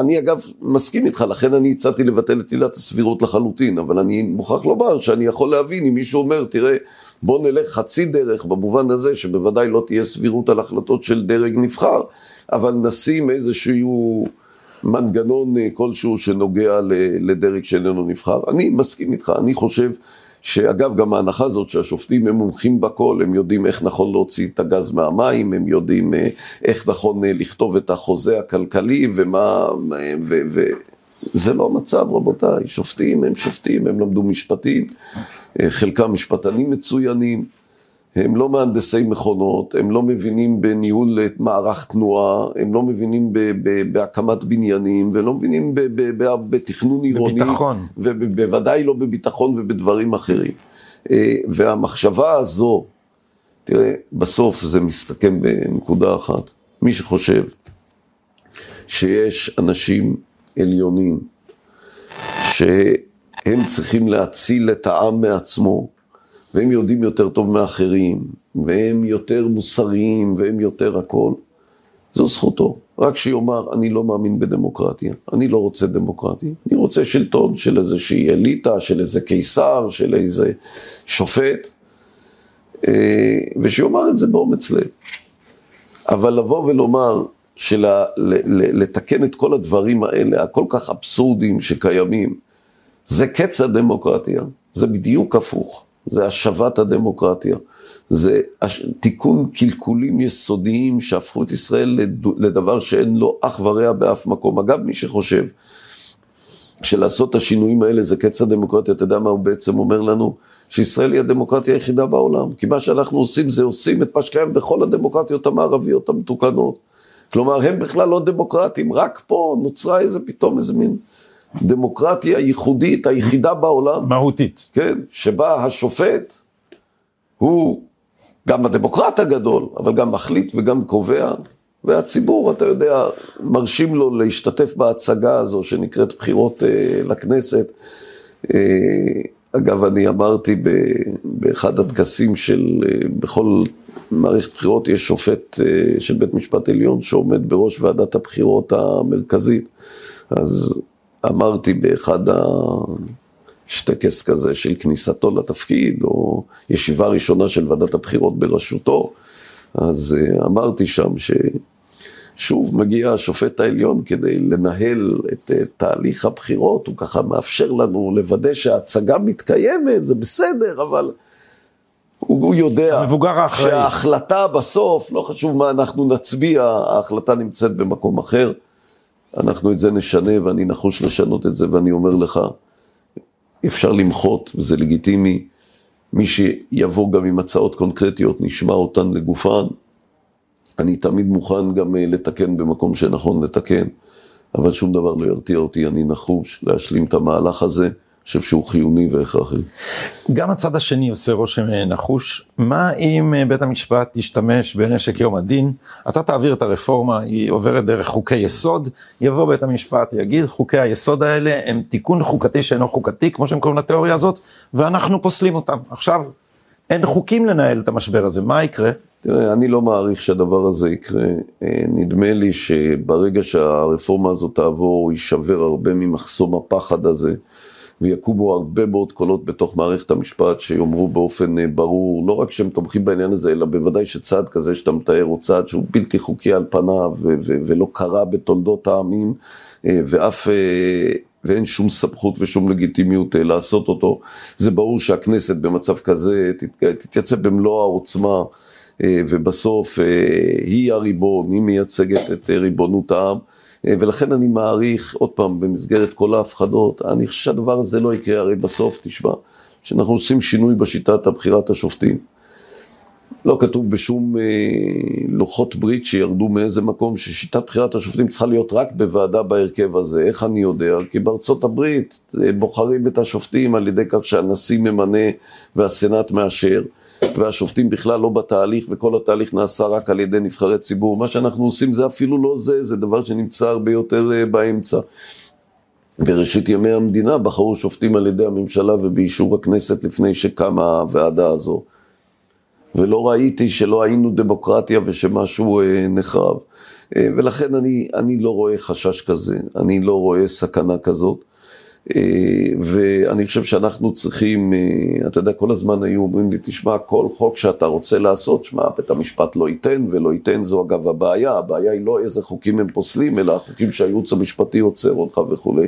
אני אגב מסכים איתך, לכן אני הצעתי לבטל את עילת הסבירות לחלוטין, אבל אני מוכרח לומר שאני יכול להבין אם מישהו אומר, תראה, בוא נלך חצי דרך במובן הזה שבוודאי לא תהיה סבירות על החלטות של דרג נבחר, אבל נשים איזשהו... מנגנון אה, כלשהו שנוגע לדרג שאיננו נבחר. אני מסכים איתך, אני חושב שאגב, גם ההנחה הזאת שהשופטים הם מומחים בכל, הם יודעים איך נכון להוציא את הגז מהמים, הם יודעים אה, איך נכון אה, לכתוב את החוזה הכלכלי ומה... ו, ו, זה לא המצב, רבותיי. שופטים הם שופטים, הם למדו משפטים, חלקם משפטנים מצוינים. הם לא מהנדסי מכונות, הם לא מבינים בניהול מערך תנועה, הם לא מבינים ב- ב- בהקמת בניינים, ולא מבינים ב- ב- ב- בתכנון עירוני. בביטחון. ובוודאי לא בביטחון ובדברים אחרים. אה, והמחשבה הזו, תראה, בסוף זה מסתכם בנקודה אחת. מי שחושב שיש אנשים עליונים שהם צריכים להציל את העם מעצמו, והם יודעים יותר טוב מאחרים, והם יותר מוסריים, והם יותר הכל, זו זכותו. רק שיאמר, אני לא מאמין בדמוקרטיה, אני לא רוצה דמוקרטיה, אני רוצה שלטון של איזושהי אליטה, של איזה קיסר, של איזה שופט, אה, ושיאמר את זה באומץ לב. אבל לבוא ולומר, שלתקן את כל הדברים האלה, הכל כך אבסורדים שקיימים, זה קץ הדמוקרטיה, זה בדיוק הפוך. זה השבת הדמוקרטיה. זה תיקון קלקולים יסודיים שהפכו את ישראל לדבר שאין לו אח ורע באף מקום. אגב, מי שחושב שלעשות את השינויים האלה זה קץ הדמוקרטיה, אתה יודע מה הוא בעצם אומר לנו? שישראל היא הדמוקרטיה היחידה בעולם. כי מה שאנחנו עושים זה עושים את מה שקיים בכל הדמוקרטיות המערביות המתוקנות. כלומר, הם בכלל לא דמוקרטים, רק פה נוצרה איזה פתאום איזה מין... דמוקרטיה ייחודית, היחידה בעולם. מהותית. כן, שבה השופט הוא גם הדמוקרט הגדול, אבל גם מחליט וגם קובע, והציבור, אתה יודע, מרשים לו להשתתף בהצגה הזו שנקראת בחירות אה, לכנסת, אגב, אני אמרתי באחד הטקסים של, בכל מערכת בחירות יש שופט של בית משפט עליון שעומד בראש ועדת הבחירות המרכזית. אז אמרתי באחד. יש טקס כזה של כניסתו לתפקיד, או ישיבה ראשונה של ועדת הבחירות בראשותו, אז אה, אמרתי שם ששוב מגיע השופט העליון כדי לנהל את אה, תהליך הבחירות, הוא ככה מאפשר לנו לוודא שההצגה מתקיימת, זה בסדר, אבל הוא יודע שההחלטה בסוף, לא חשוב מה אנחנו נצביע, ההחלטה נמצאת במקום אחר. אנחנו את זה נשנה ואני נחוש לשנות את זה, ואני אומר לך, אפשר למחות, וזה לגיטימי. מי שיבוא גם עם הצעות קונקרטיות, נשמע אותן לגופן. אני תמיד מוכן גם אה, לתקן במקום שנכון לתקן, אבל שום דבר לא ירתיע אותי, אני נחוש להשלים את המהלך הזה. חושב שהוא חיוני והכרחי. גם הצד השני עושה רושם אה, נחוש. מה אם אה, בית המשפט ישתמש בנשק יום הדין, אתה תעביר את הרפורמה, היא עוברת דרך חוקי יסוד, יבוא בית המשפט, יגיד חוקי היסוד האלה הם תיקון חוקתי שאינו חוקתי, כמו שהם קוראים לתיאוריה הזאת, ואנחנו פוסלים אותם. עכשיו, אין חוקים לנהל את המשבר הזה, מה יקרה? תראה, אני לא מעריך שהדבר הזה יקרה. אה, נדמה לי שברגע שהרפורמה הזאת תעבור, יישבר הרבה ממחסום הפחד הזה. ויקומו הרבה מאוד קולות בתוך מערכת המשפט שיאמרו באופן אה, ברור, לא רק שהם תומכים בעניין הזה, אלא בוודאי שצעד כזה שאתה מתאר הוא צעד שהוא בלתי חוקי על פניו ולא קרה בתולדות העמים, אה, ואף... אה, ואין שום סמכות ושום לגיטימיות לעשות אותו. זה ברור שהכנסת במצב כזה תתייצב במלוא העוצמה, ובסוף היא הריבון, היא מייצגת את ריבונות העם. אה, ולכן אני מעריך, עוד פעם, במסגרת כל ההפחדות, אני חושב שהדבר הזה לא יקרה, הרי בסוף, תשמע, שאנחנו עושים שינוי בשיטת הבחירת השופטים. לא כתוב בשום אה, לוחות ברית שירדו מאיזה מקום ששיטת בחירת השופטים צריכה להיות רק בוועדה בהרכב הזה. איך אני יודע? כי בארצות הברית אה, בוחרים את השופטים על ידי כך שהנשיא ממנה והסנאט מאשר. והשופטים בכלל לא בתהליך, וכל התהליך נעשה רק על ידי נבחרי ציבור. מה שאנחנו עושים זה אפילו לא זה, זה דבר שנמצא הרבה יותר אה, באמצע. בראשית ימי המדינה בחרו שופטים על ידי הממשלה ובאישור הכנסת לפני שקמה הוועדה הזו. ולא ראיתי שלא היינו דמוקרטיה ושמשהו אה, נחרב. אה, ולכן אני, אני לא רואה חשש כזה, אני לא רואה סכנה כזאת. אה, ואני חושב שאנחנו צריכים, אה, אתה יודע, כל הזמן היו אומרים לי, תשמע, כל חוק שאתה רוצה לעשות, שמע, בית המשפט לא ייתן ולא ייתן, זו אגב הבעיה, הבעיה היא לא איזה חוקים הם פוסלים, אלא החוקים שהייעוץ המשפטי עוצר אותך וכולי.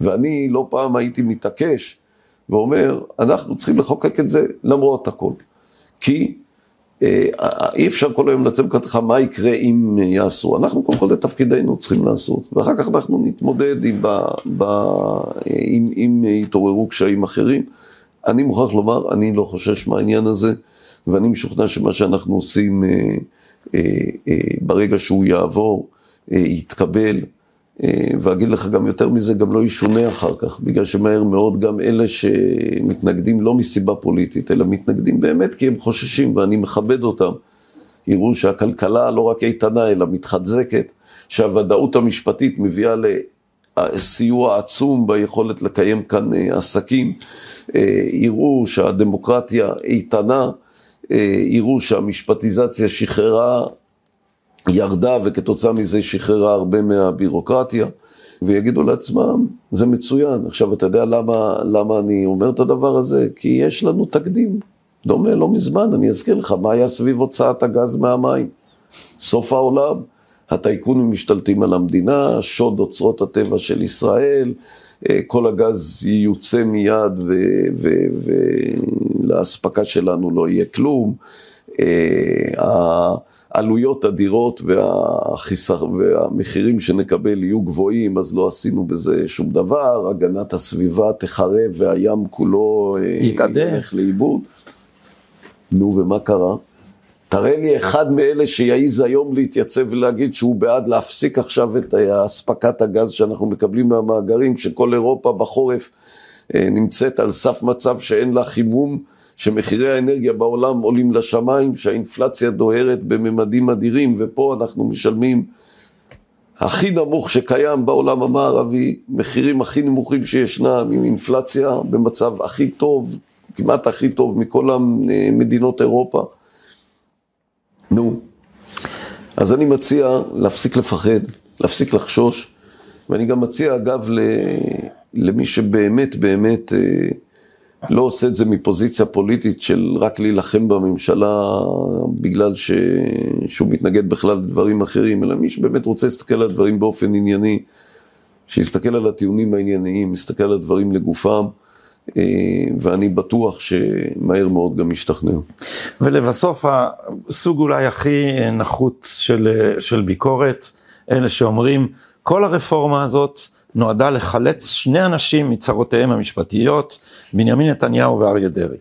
ואני לא פעם הייתי מתעקש ואומר, אנחנו צריכים לחוקק את זה למרות הכל. כי אי אפשר כל היום לצאת לך מה יקרה אם יעשו. אנחנו קודם כל את תפקידנו צריכים לעשות, ואחר כך אנחנו נתמודד עם, ב, ב, אם, אם יתעוררו קשיים אחרים. אני מוכרח לומר, אני לא חושש מהעניין הזה, ואני משוכנע שמה שאנחנו עושים אה, אה, אה, ברגע שהוא יעבור, אה, יתקבל. אה, ואגיד לך גם יותר מזה, גם לא ישונה אחר כך, בגלל שמהר מאוד גם אלה שמתנגדים לא מסיבה פוליטית, אלא מתנגדים באמת כי הם חוששים, ואני מכבד אותם. יראו שהכלכלה לא רק איתנה, אלא מתחזקת, שהוודאות המשפטית מביאה לסיוע עצום ביכולת לקיים כאן אה, עסקים, אה, יראו שהדמוקרטיה איתנה, יראו שהמשפטיזציה שחררה ירדה וכתוצאה מזה שחררה הרבה מהבירוקרטיה, ויגידו לעצמם, זה מצוין. עכשיו, אתה יודע למה, למה אני אומר את הדבר הזה? כי יש לנו תקדים דומה לא מזמן, אני אזכיר לך מה היה סביב הוצאת הגז מהמים. סוף העולם, הטייקונים משתלטים על המדינה, שוד אוצרות הטבע של ישראל, אה, כל הגז ייוצא מיד ולאספקה שלנו לא יהיה כלום. אה, העלויות אדירות והחיסר, והמחירים שנקבל יהיו גבוהים, אז לא עשינו בזה שום דבר, הגנת הסביבה תחרב והים כולו אה, ילך לאיבוד. נו, ומה קרה? תראה לי אחד מאלה שיעז היום להתייצב ולהגיד שהוא בעד להפסיק עכשיו את אספקת הגז שאנחנו מקבלים מהמאגרים, כשכל אירופה בחורף אה, נמצאת על סף מצב שאין לה חימום. שמחירי האנרגיה בעולם עולים לשמיים, שהאינפלציה דוהרת בממדים אדירים, ופה אנחנו משלמים הכי נמוך שקיים בעולם המערבי, מחירים הכי נמוכים שישנם, עם אינפלציה במצב הכי טוב, כמעט הכי טוב מכל המדינות אירופה. נו, אז אני מציע להפסיק לפחד, להפסיק לחשוש, ואני גם מציע, אגב, למי שבאמת באמת אה, לא עושה את זה מפוזיציה פוליטית של רק להילחם בממשלה בגלל ש... שהוא מתנגד בכלל לדברים אחרים, אלא מי שבאמת רוצה להסתכל על הדברים באופן ענייני, שיסתכל על הטיעונים הענייניים, יסתכל על הדברים לגופם. אה, ואני בטוח שמהר מאוד גם ישתכנע. ולבסוף, הסוג אולי הכי נחות של, של ביקורת, אלה שאומרים, כל הרפורמה הזאת נועדה לחלץ שני אנשים מצרותיהם המשפטיות, בנימין נתניהו ואריה דרעי.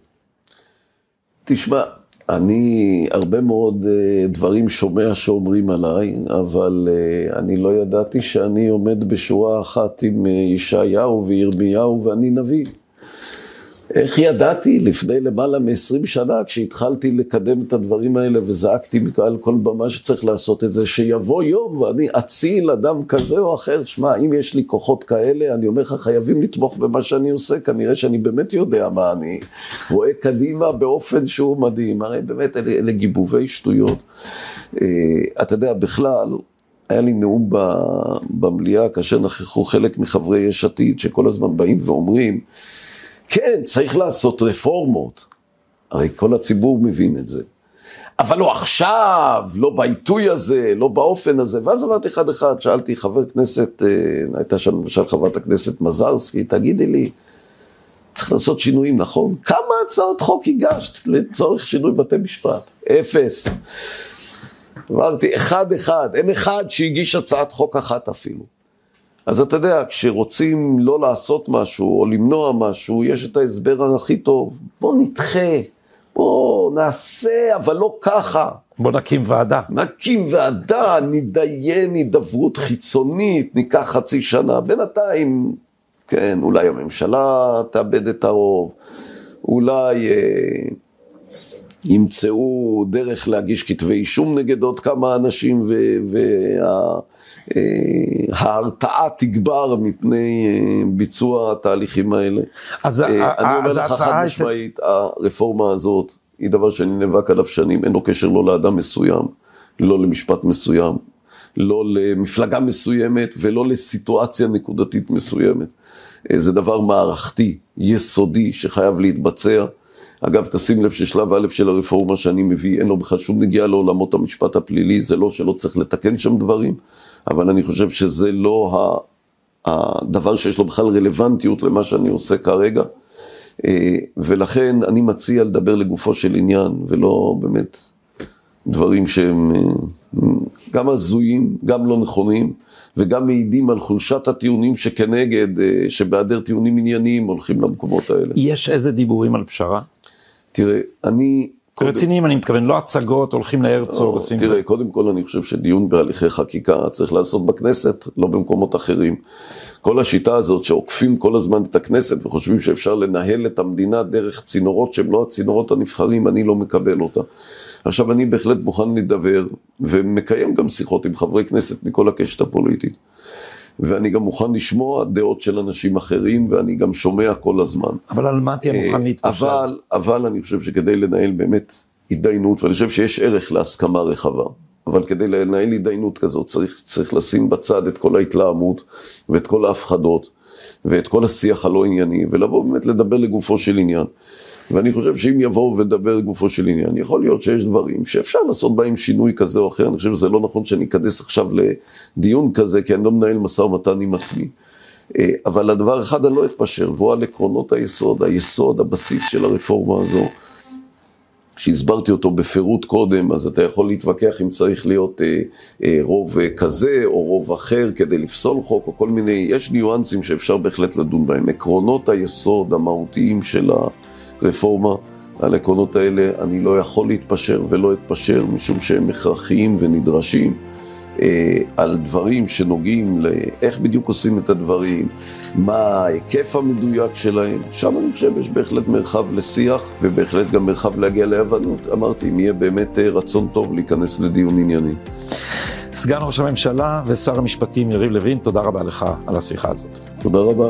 תשמע, אני הרבה מאוד אה, דברים שומע שאומרים עליי, אבל אה, אני לא ידעתי שאני עומד בשורה אחת עם ישעיהו וירמיהו ואני נביא. איך ידעתי לפני למעלה מ-20 שנה, כשהתחלתי לקדם את הדברים האלה וזעקתי מעל כל במה שצריך לעשות את זה, שיבוא יום ואני אציל אדם כזה או אחר. שמע, אם יש לי כוחות כאלה, אני אומר לך, חייבים לתמוך במה שאני עושה, כנראה שאני באמת יודע מה אני רואה קדימה באופן שהוא מדהים. הרי באמת אלה, אלה גיבובי שטויות. אה, אתה יודע, בכלל, היה לי נאום במליאה כאשר נכחו חלק מחברי יש עתיד, שכל הזמן באים ואומרים, כן, צריך לעשות רפורמות. הרי כל הציבור מבין את זה. אבל לא עכשיו, לא בעיתוי הזה, לא באופן הזה. ואז אמרתי אחד אחד, שאלתי חבר כנסת, אה, הייתה שם למשל חברת הכנסת מזרסקי, תגידי לי, צריך לעשות שינויים, נכון? כמה הצעות חוק הגשת לצורך שינוי בתי משפט? אפס. אמרתי, אחד אחד, אין אחד שהגיש הצעת חוק אחת אפילו. אז אתה יודע, כשרוצים לא לעשות משהו או למנוע משהו, יש את ההסבר הכי טוב. בוא נדחה, בוא נעשה, אבל לא ככה. בוא נקים ועדה. נקים ועדה, נדיין הידברות חיצונית, ניקח חצי שנה. בינתיים, כן, אולי הממשלה תאבד את הרוב, אולי... אה, ימצאו דרך להגיש כתבי אישום נגד עוד כמה אנשים וההרתעה תגבר מפני אה, ביצוע התהליכים האלה. אז אה, אני אומר לך חד משמעית, הרפורמה הזאת היא דבר שאני נאבק עליו שנים, אין לו קשר לא לאדם מסוים, לא למשפט מסוים, לא למפלגה מסוימת ולא לסיטואציה נקודתית מסוימת. אה, זה דבר מערכתי, יסודי, שחייב להתבצע. אגב, תשים לב ששלב א' של הרפורמה שאני מביא, אין לו בכלל שום נגיעה לעולמות המשפט הפלילי, זה לא שלא צריך לתקן שם דברים, אבל אני חושב שזה לא הדבר שיש לו בכלל רלוונטיות למה שאני עושה כרגע. אה, ולכן אני מציע לדבר לגופו של עניין, ולא באמת דברים שהם אה, גם הזויים, גם לא נכונים, וגם מעידים על חולשת הטיעונים שכנגד, אה, שבהיעדר טיעונים ענייניים הולכים למקומות האלה. יש איזה דיבורים על פשרה? תראה, אני... רציניים אני מתכוון, לא הצגות, הולכים להרצוג, עושים... תראה, קודם כל אני חושב שדיון בהליכי חקיקה צריך לעשות בכנסת, לא במקומות אחרים. כל השיטה הזאת שעוקפים כל הזמן את הכנסת וחושבים שאפשר לנהל את המדינה דרך צינורות שהם לא הצינורות הנבחרים, אני לא מקבל אותה. עכשיו, אני בהחלט מוכן להידבר, ומקיים גם שיחות עם חברי כנסת מכל הקשת הפוליטית. ואני גם מוכן לשמוע דעות של אנשים אחרים, ואני גם שומע כל הזמן. אבל על מה תהיה מוכן אה, להתפשר? אבל, אבל אני חושב שכדי לנהל באמת התדיינות, ואני חושב שיש ערך להסכמה רחבה, אבל כדי לנהל התדיינות כזאת צריך, צריך לשים בצד את כל ההתלהמות ואת כל ההפחדות ואת כל השיח הלא ענייני, ולבוא באמת לדבר לגופו של עניין. ואני חושב שאם יבואו ודבר לגופו של עניין, יכול להיות שיש דברים שאפשר לעשות בהם שינוי כזה או אחר, אני חושב שזה לא נכון שאני אכנס עכשיו לדיון כזה, כי אני לא מנהל משא ומתן עם עצמי. אה, אבל הדבר אחד אני לא אתפשר, והוא על עקרונות היסוד, היסוד, הבסיס של הרפורמה הזו. שהסברתי אותו בפירוט קודם, אז אתה יכול להתווכח אם צריך להיות אה, אה, רוב אה, כזה או רוב אחר כדי לפסול חוק או כל מיני, יש ניואנסים שאפשר בהחלט לדון בהם. עקרונות היסוד המהותיים של ה... רפורמה. על העקרונות האלה אני לא יכול להתפשר ולא אתפשר, משום שהם הכרחיים ונדרשים. אה, על דברים שנוגעים לאיך בדיוק עושים את הדברים, מה ההיקף המדויק שלהם, שם אני חושב יש בהחלט מרחב לשיח ובהחלט גם מרחב להגיע להבנות. אמרתי, אם יהיה באמת אה, רצון טוב להיכנס לדיון ענייני. סגן ראש הממשלה ושר המשפטים יריב לוין, תודה רבה לך על השיחה הזאת. תודה רבה.